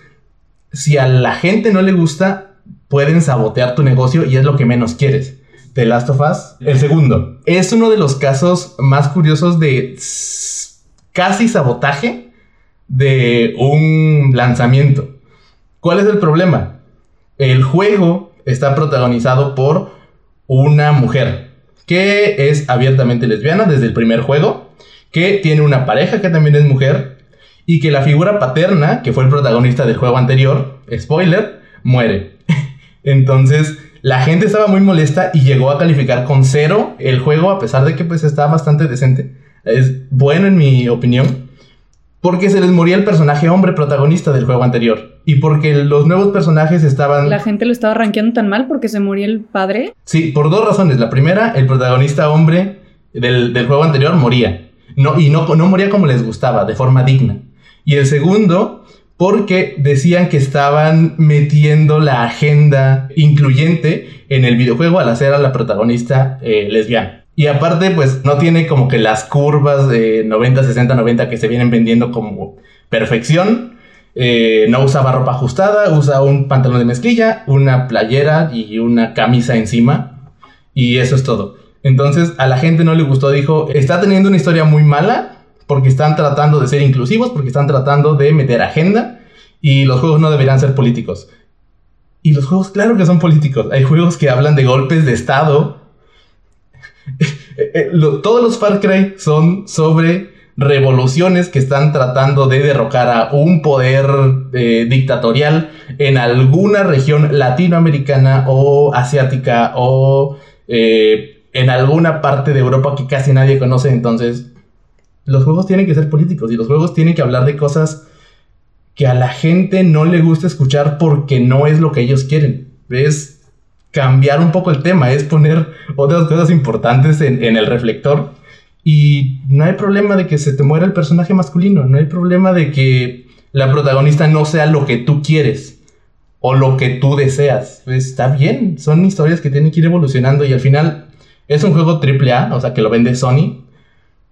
si a la gente no le gusta, pueden sabotear tu negocio y es lo que menos quieres. The Last of Us, el segundo, es uno de los casos más curiosos de casi sabotaje de un lanzamiento. ¿Cuál es el problema? El juego está protagonizado por una mujer que es abiertamente lesbiana desde el primer juego, que tiene una pareja que también es mujer y que la figura paterna, que fue el protagonista del juego anterior, spoiler, muere. Entonces, la gente estaba muy molesta y llegó a calificar con cero el juego, a pesar de que pues estaba bastante decente. Es bueno en mi opinión, porque se les moría el personaje hombre protagonista del juego anterior. Y porque los nuevos personajes estaban... La gente lo estaba rankeando tan mal porque se moría el padre. Sí, por dos razones. La primera, el protagonista hombre del, del juego anterior moría. No, y no, no moría como les gustaba, de forma digna. Y el segundo, porque decían que estaban metiendo la agenda incluyente en el videojuego al hacer a la protagonista eh, lesbiana. Y aparte, pues no tiene como que las curvas de 90, 60, 90 que se vienen vendiendo como perfección. Eh, no usaba ropa ajustada, usa un pantalón de mezclilla, una playera y una camisa encima. Y eso es todo. Entonces a la gente no le gustó, dijo, está teniendo una historia muy mala porque están tratando de ser inclusivos, porque están tratando de meter agenda y los juegos no deberían ser políticos. Y los juegos, claro que son políticos. Hay juegos que hablan de golpes de Estado. Eh, todos los Far Cry son sobre revoluciones que están tratando de derrocar a un poder eh, dictatorial en alguna región latinoamericana o asiática o eh, en alguna parte de Europa que casi nadie conoce. Entonces, los juegos tienen que ser políticos y los juegos tienen que hablar de cosas que a la gente no le gusta escuchar porque no es lo que ellos quieren. Es cambiar un poco el tema, es poner otras cosas importantes en, el reflector. Y no hay problema de que se te muera el personaje masculino, no hay problema de que la protagonista no sea lo que tú quieres o lo que tú deseas. Está bien, son historias que tienen que ir evolucionando y al final es un juego AAA, o sea, que lo vende Sony.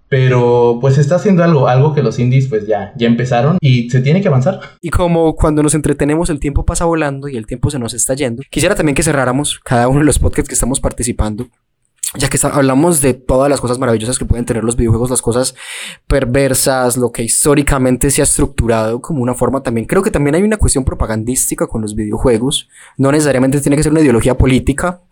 Pero pues está haciendo algo, algo que los indies pues ya, ya empezaron y se tiene que avanzar. Y como cuando nos entretenemos el tiempo pasa volando y el tiempo se nos está yendo, quisiera también que cerráramos cada uno de los podcasts que estamos participando ya que hablamos de todas las cosas maravillosas que pueden tener los videojuegos, las cosas perversas, lo que históricamente se ha estructurado como una forma también. Creo que también hay una cuestión propagandística con los videojuegos. No necesariamente tiene que ser una ideología política,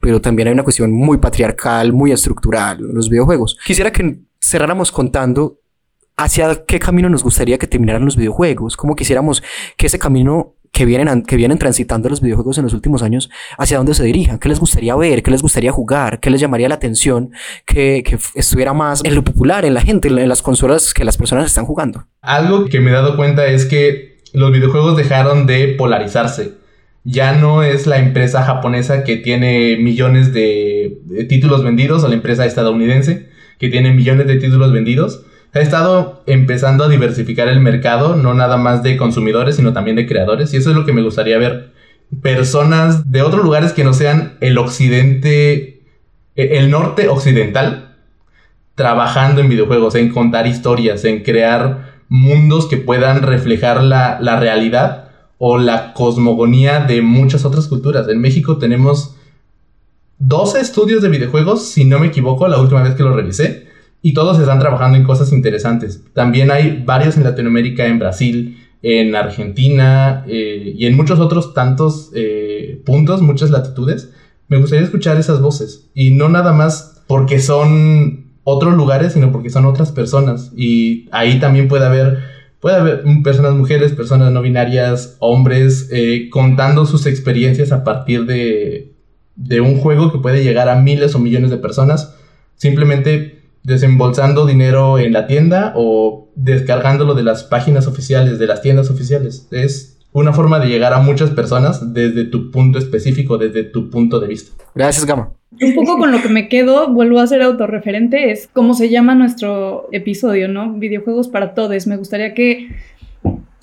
pero también hay una cuestión muy patriarcal, muy estructural en los videojuegos. Quisiera que cerráramos contando hacia qué camino nos gustaría que terminaran los videojuegos, cómo quisiéramos que ese camino que vienen, que vienen transitando los videojuegos en los últimos años, hacia dónde se dirijan, qué les gustaría ver, qué les gustaría jugar, qué les llamaría la atención, que, que estuviera más en lo popular, en la gente, en las consolas que las personas están jugando. Algo que me he dado cuenta es que los videojuegos dejaron de polarizarse ya no es la empresa japonesa que tiene millones de, títulos vendidos o la empresa estadounidense que tiene millones de títulos vendidos. Ha estado empezando a diversificar el mercado, no nada más de consumidores, sino también de creadores. Y eso es lo que me gustaría ver. Personas de otros lugares que no sean el occidente, e, el norte occidental, trabajando en videojuegos, en contar historias, en crear mundos que puedan reflejar la, la realidad o la cosmogonía de muchas otras culturas. En México tenemos 12 estudios de videojuegos, si no me equivoco, la última vez que lo revisé, y todos están trabajando en cosas interesantes. También hay varios en Latinoamérica, en Brasil, en Argentina eh, y en muchos otros tantos eh, puntos, muchas latitudes. Me gustaría escuchar esas voces y no nada más porque son otros lugares, sino porque son otras personas. Y ahí también puede haber puede haber personas mujeres, personas no binarias, hombres, eh, contando sus experiencias a partir de, de un juego que puede llegar a miles o millones de personas, simplemente desembolsando dinero en la tienda o descargándolo de las páginas oficiales, de las tiendas oficiales. Es una forma de llegar a muchas personas desde tu punto específico, desde tu punto de vista. Gracias, Gama. Un poco con lo que me quedo, vuelvo a ser autorreferente, es cómo se llama nuestro episodio, ¿no? Videojuegos para todos. Me gustaría que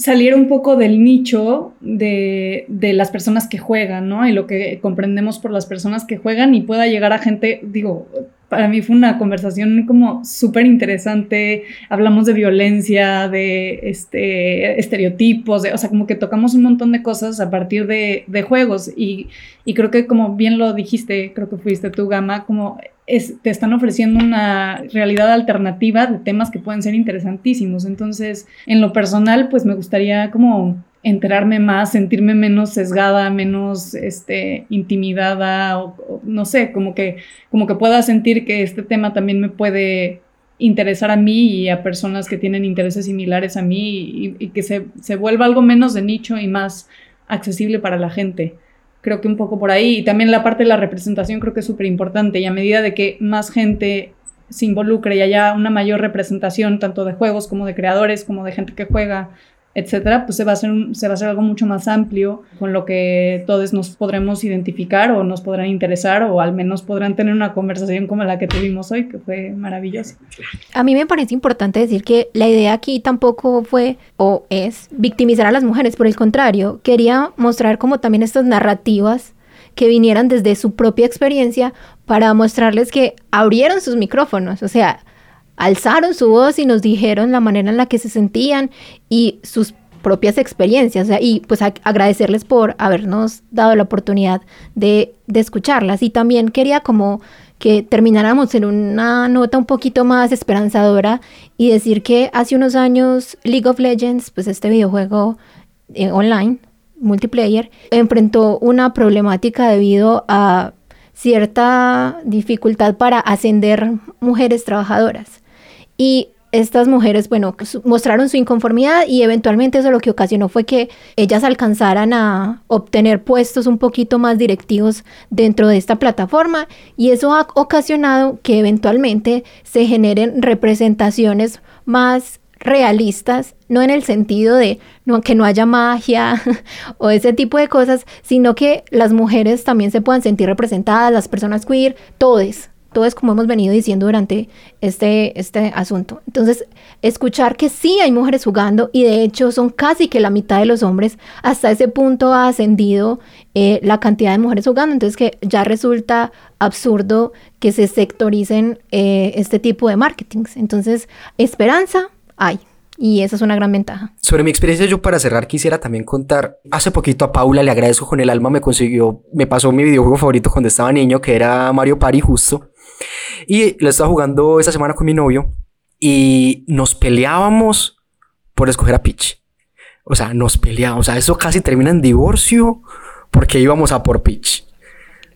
saliera un poco del nicho de, de, las personas que juegan, ¿no? Y lo que comprendemos por las personas que juegan y pueda llegar a gente, digo, para mí fue una conversación como súper interesante. Hablamos de violencia, de este, estereotipos, de, o sea, como que tocamos un montón de cosas a partir de, de juegos. Y, y, creo que como bien lo dijiste, creo que fuiste tú, Gama, como es, te están ofreciendo una realidad alternativa de temas que pueden ser interesantísimos. Entonces, en lo personal, pues me gustaría como enterarme más, sentirme menos sesgada, menos este, intimidada, o, no sé, como que, como que pueda sentir que este tema también me puede interesar a mí y a personas que tienen intereses similares a mí y, y que se, se, vuelva algo menos de nicho y más accesible para la gente. Creo que un poco por ahí. Y también la parte de la representación creo que es súper importante. Y a medida de que más gente se involucre y haya una mayor representación tanto de juegos como de creadores, como de gente que juega, etcétera, pues se va, a hacer se va a algo mucho más amplio con lo que todos nos podremos identificar o nos podrán interesar o al menos podrán tener una conversación como la que tuvimos hoy, que fue maravillosa. A mí me parece importante decir que la idea aquí tampoco fue o es victimizar a las mujeres, por el contrario, quería mostrar como también estas narrativas que vinieran desde su propia experiencia para mostrarles que abrieron sus micrófonos, o sea, alzaron su voz y nos dijeron la manera en la que se sentían y sus propias experiencias y pues agradecerles por habernos dado la oportunidad de, de, escucharlas y también quería como que termináramos en una nota un poquito más esperanzadora y decir que hace unos años League of Legends, pues este videojuego eh, online, multiplayer, enfrentó una problemática debido a cierta dificultad para ascender mujeres trabajadoras. Y estas mujeres, bueno, mostraron su inconformidad y eventualmente eso lo que ocasionó fue que ellas alcanzaran a obtener puestos un poquito más directivos dentro de esta plataforma y eso ha ocasionado que eventualmente se generen representaciones más realistas, no en el sentido de no, que no haya magia o ese tipo de cosas, sino que las mujeres también se puedan sentir representadas, las personas queer, todos, todo es como hemos venido diciendo durante este, este asunto. Entonces, escuchar que sí hay mujeres jugando y de hecho son casi que la mitad de los hombres, hasta ese punto ha ascendido eh, la cantidad de mujeres jugando, entonces que ya resulta absurdo que se sectoricen eh, este tipo de marketings. Entonces, esperanza hay. Y esa es una gran ventaja. Sobre mi experiencia, yo para cerrar quisiera también contar. Hace poquito a Paula le agradezco con el alma, me consiguió, me pasó mi videojuego favorito cuando estaba niño, que era Mario Party, justo. Y lo estaba jugando esta semana con mi novio y nos peleábamos por escoger a Peach. O sea, nos peleábamos. O sea, eso casi termina en divorcio porque íbamos a por Peach.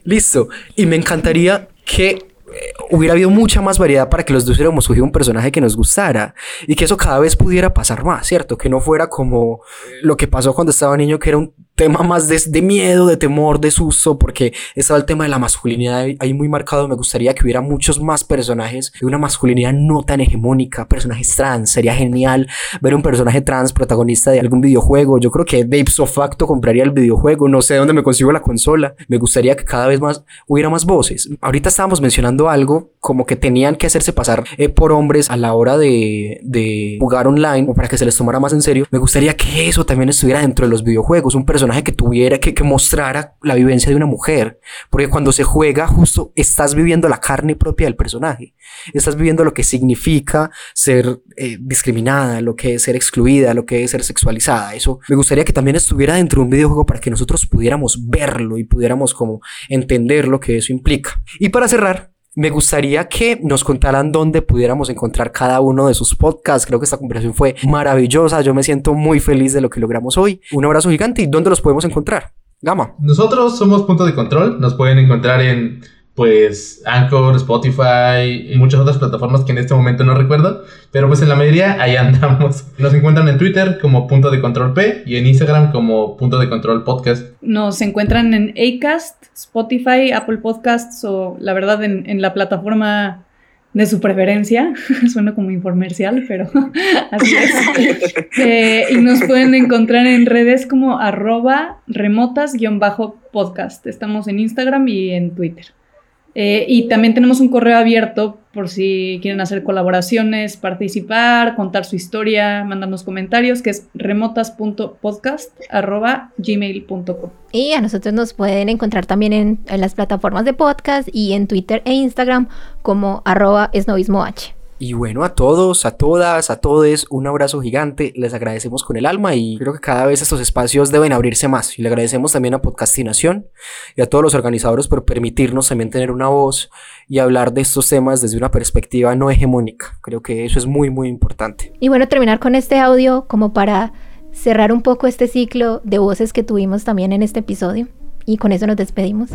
Listo. Y me encantaría que eh, hubiera habido mucha más variedad para que los dos hubiéramos escogido un personaje que nos gustara y que eso cada vez pudiera pasar más, ¿cierto? Que no fuera como lo que pasó cuando estaba niño, que era un tema más de, miedo, de temor, de susto, porque estaba el tema de la masculinidad ahí muy marcado. Me gustaría que hubiera muchos más personajes de una masculinidad no tan hegemónica, personajes trans. Sería genial ver un personaje trans protagonista de algún videojuego. Yo creo que de ipso facto compraría el videojuego. No sé dónde me consigo la consola. Me gustaría que cada vez más hubiera más voces. Ahorita estábamos mencionando algo como que tenían que hacerse pasar eh, por hombres a la hora de, de jugar online o para que se les tomara más en serio. Me gustaría que eso también estuviera dentro de los videojuegos. Un personaje que tuviera, que, que mostrara la vivencia de una mujer. Porque cuando se juega, justo estás viviendo la carne propia del personaje. Estás viviendo lo que significa ser eh, discriminada, lo que es ser excluida, lo que es ser sexualizada. Eso me gustaría que también estuviera dentro de un videojuego para que nosotros pudiéramos verlo y pudiéramos como entender lo que eso implica. Y para cerrar, me gustaría que nos contaran dónde pudiéramos encontrar cada uno de sus podcasts. Creo que esta conversación fue maravillosa. Yo me siento muy feliz de lo que logramos hoy. Un abrazo gigante. ¿Y dónde los podemos encontrar? Gama. Nosotros somos Punto de Control. Nos pueden encontrar en pues Anchor, Spotify y muchas otras plataformas que en este momento no recuerdo, pero pues en la mayoría ahí andamos. Nos encuentran en Twitter como punto de control P y en Instagram como punto de control podcast. Nos encuentran en Acast, Spotify, Apple Podcasts o la verdad en, la plataforma de su preferencia. Suena como informercial, pero así es. Eh, y nos pueden encontrar en redes como arroba remotas-podcast. Estamos en Instagram y en Twitter. Eh, y también tenemos un correo abierto por si quieren hacer colaboraciones, participar, contar su historia, mandarnos comentarios, que es remotas.podcast.gmail.com. Y a nosotros nos pueden encontrar también en, las plataformas de podcast y en Twitter e Instagram como arroba esnovismoh. Y bueno, a todos, a todas, a todos, un abrazo gigante. Les agradecemos con el alma y creo que cada vez estos espacios deben abrirse más. Y le agradecemos también a Podcastinación y a todos los organizadores por permitirnos también tener una voz y hablar de estos temas desde una perspectiva no hegemónica. Creo que eso es muy, muy importante. Y bueno, terminar con este audio como para cerrar un poco este ciclo de voces que tuvimos también en este episodio. Y con eso nos despedimos.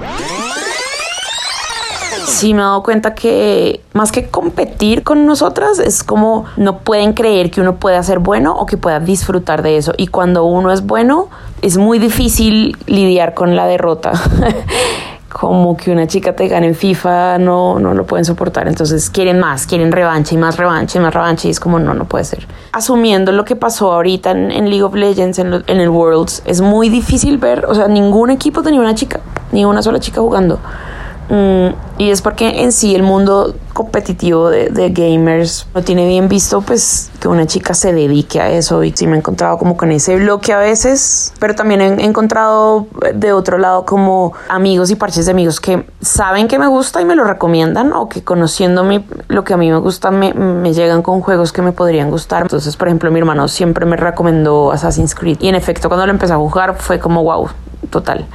Sí me he dado cuenta que más que competir con nosotras, es como no pueden creer que uno pueda ser bueno o que pueda disfrutar de eso. Y cuando uno es bueno, es muy difícil lidiar con la derrota. como que una chica te gane en FIFA, no, no lo pueden soportar. Entonces quieren más, quieren revancha y más revancha y más revancha. Y es como, no, no puede ser. Asumiendo lo que pasó ahorita en, en League of Legends, en, lo- en el Worlds, es muy difícil ver, o sea, ningún equipo tenía una chica, ni una sola chica jugando. Mm, y es porque en sí el mundo competitivo de, gamers no tiene bien visto pues que una chica se dedique a eso. Y sí me he encontrado como con ese bloque a veces pero también he encontrado de otro lado como amigos y parches de amigos que saben que me gusta y me lo recomiendan o que conociendo lo que a mí me gusta me, me llegan con juegos que me podrían gustar. Entonces por ejemplo mi hermano siempre me recomendó Assassin's Creed. Y en efecto cuando lo empecé a jugar fue como wow total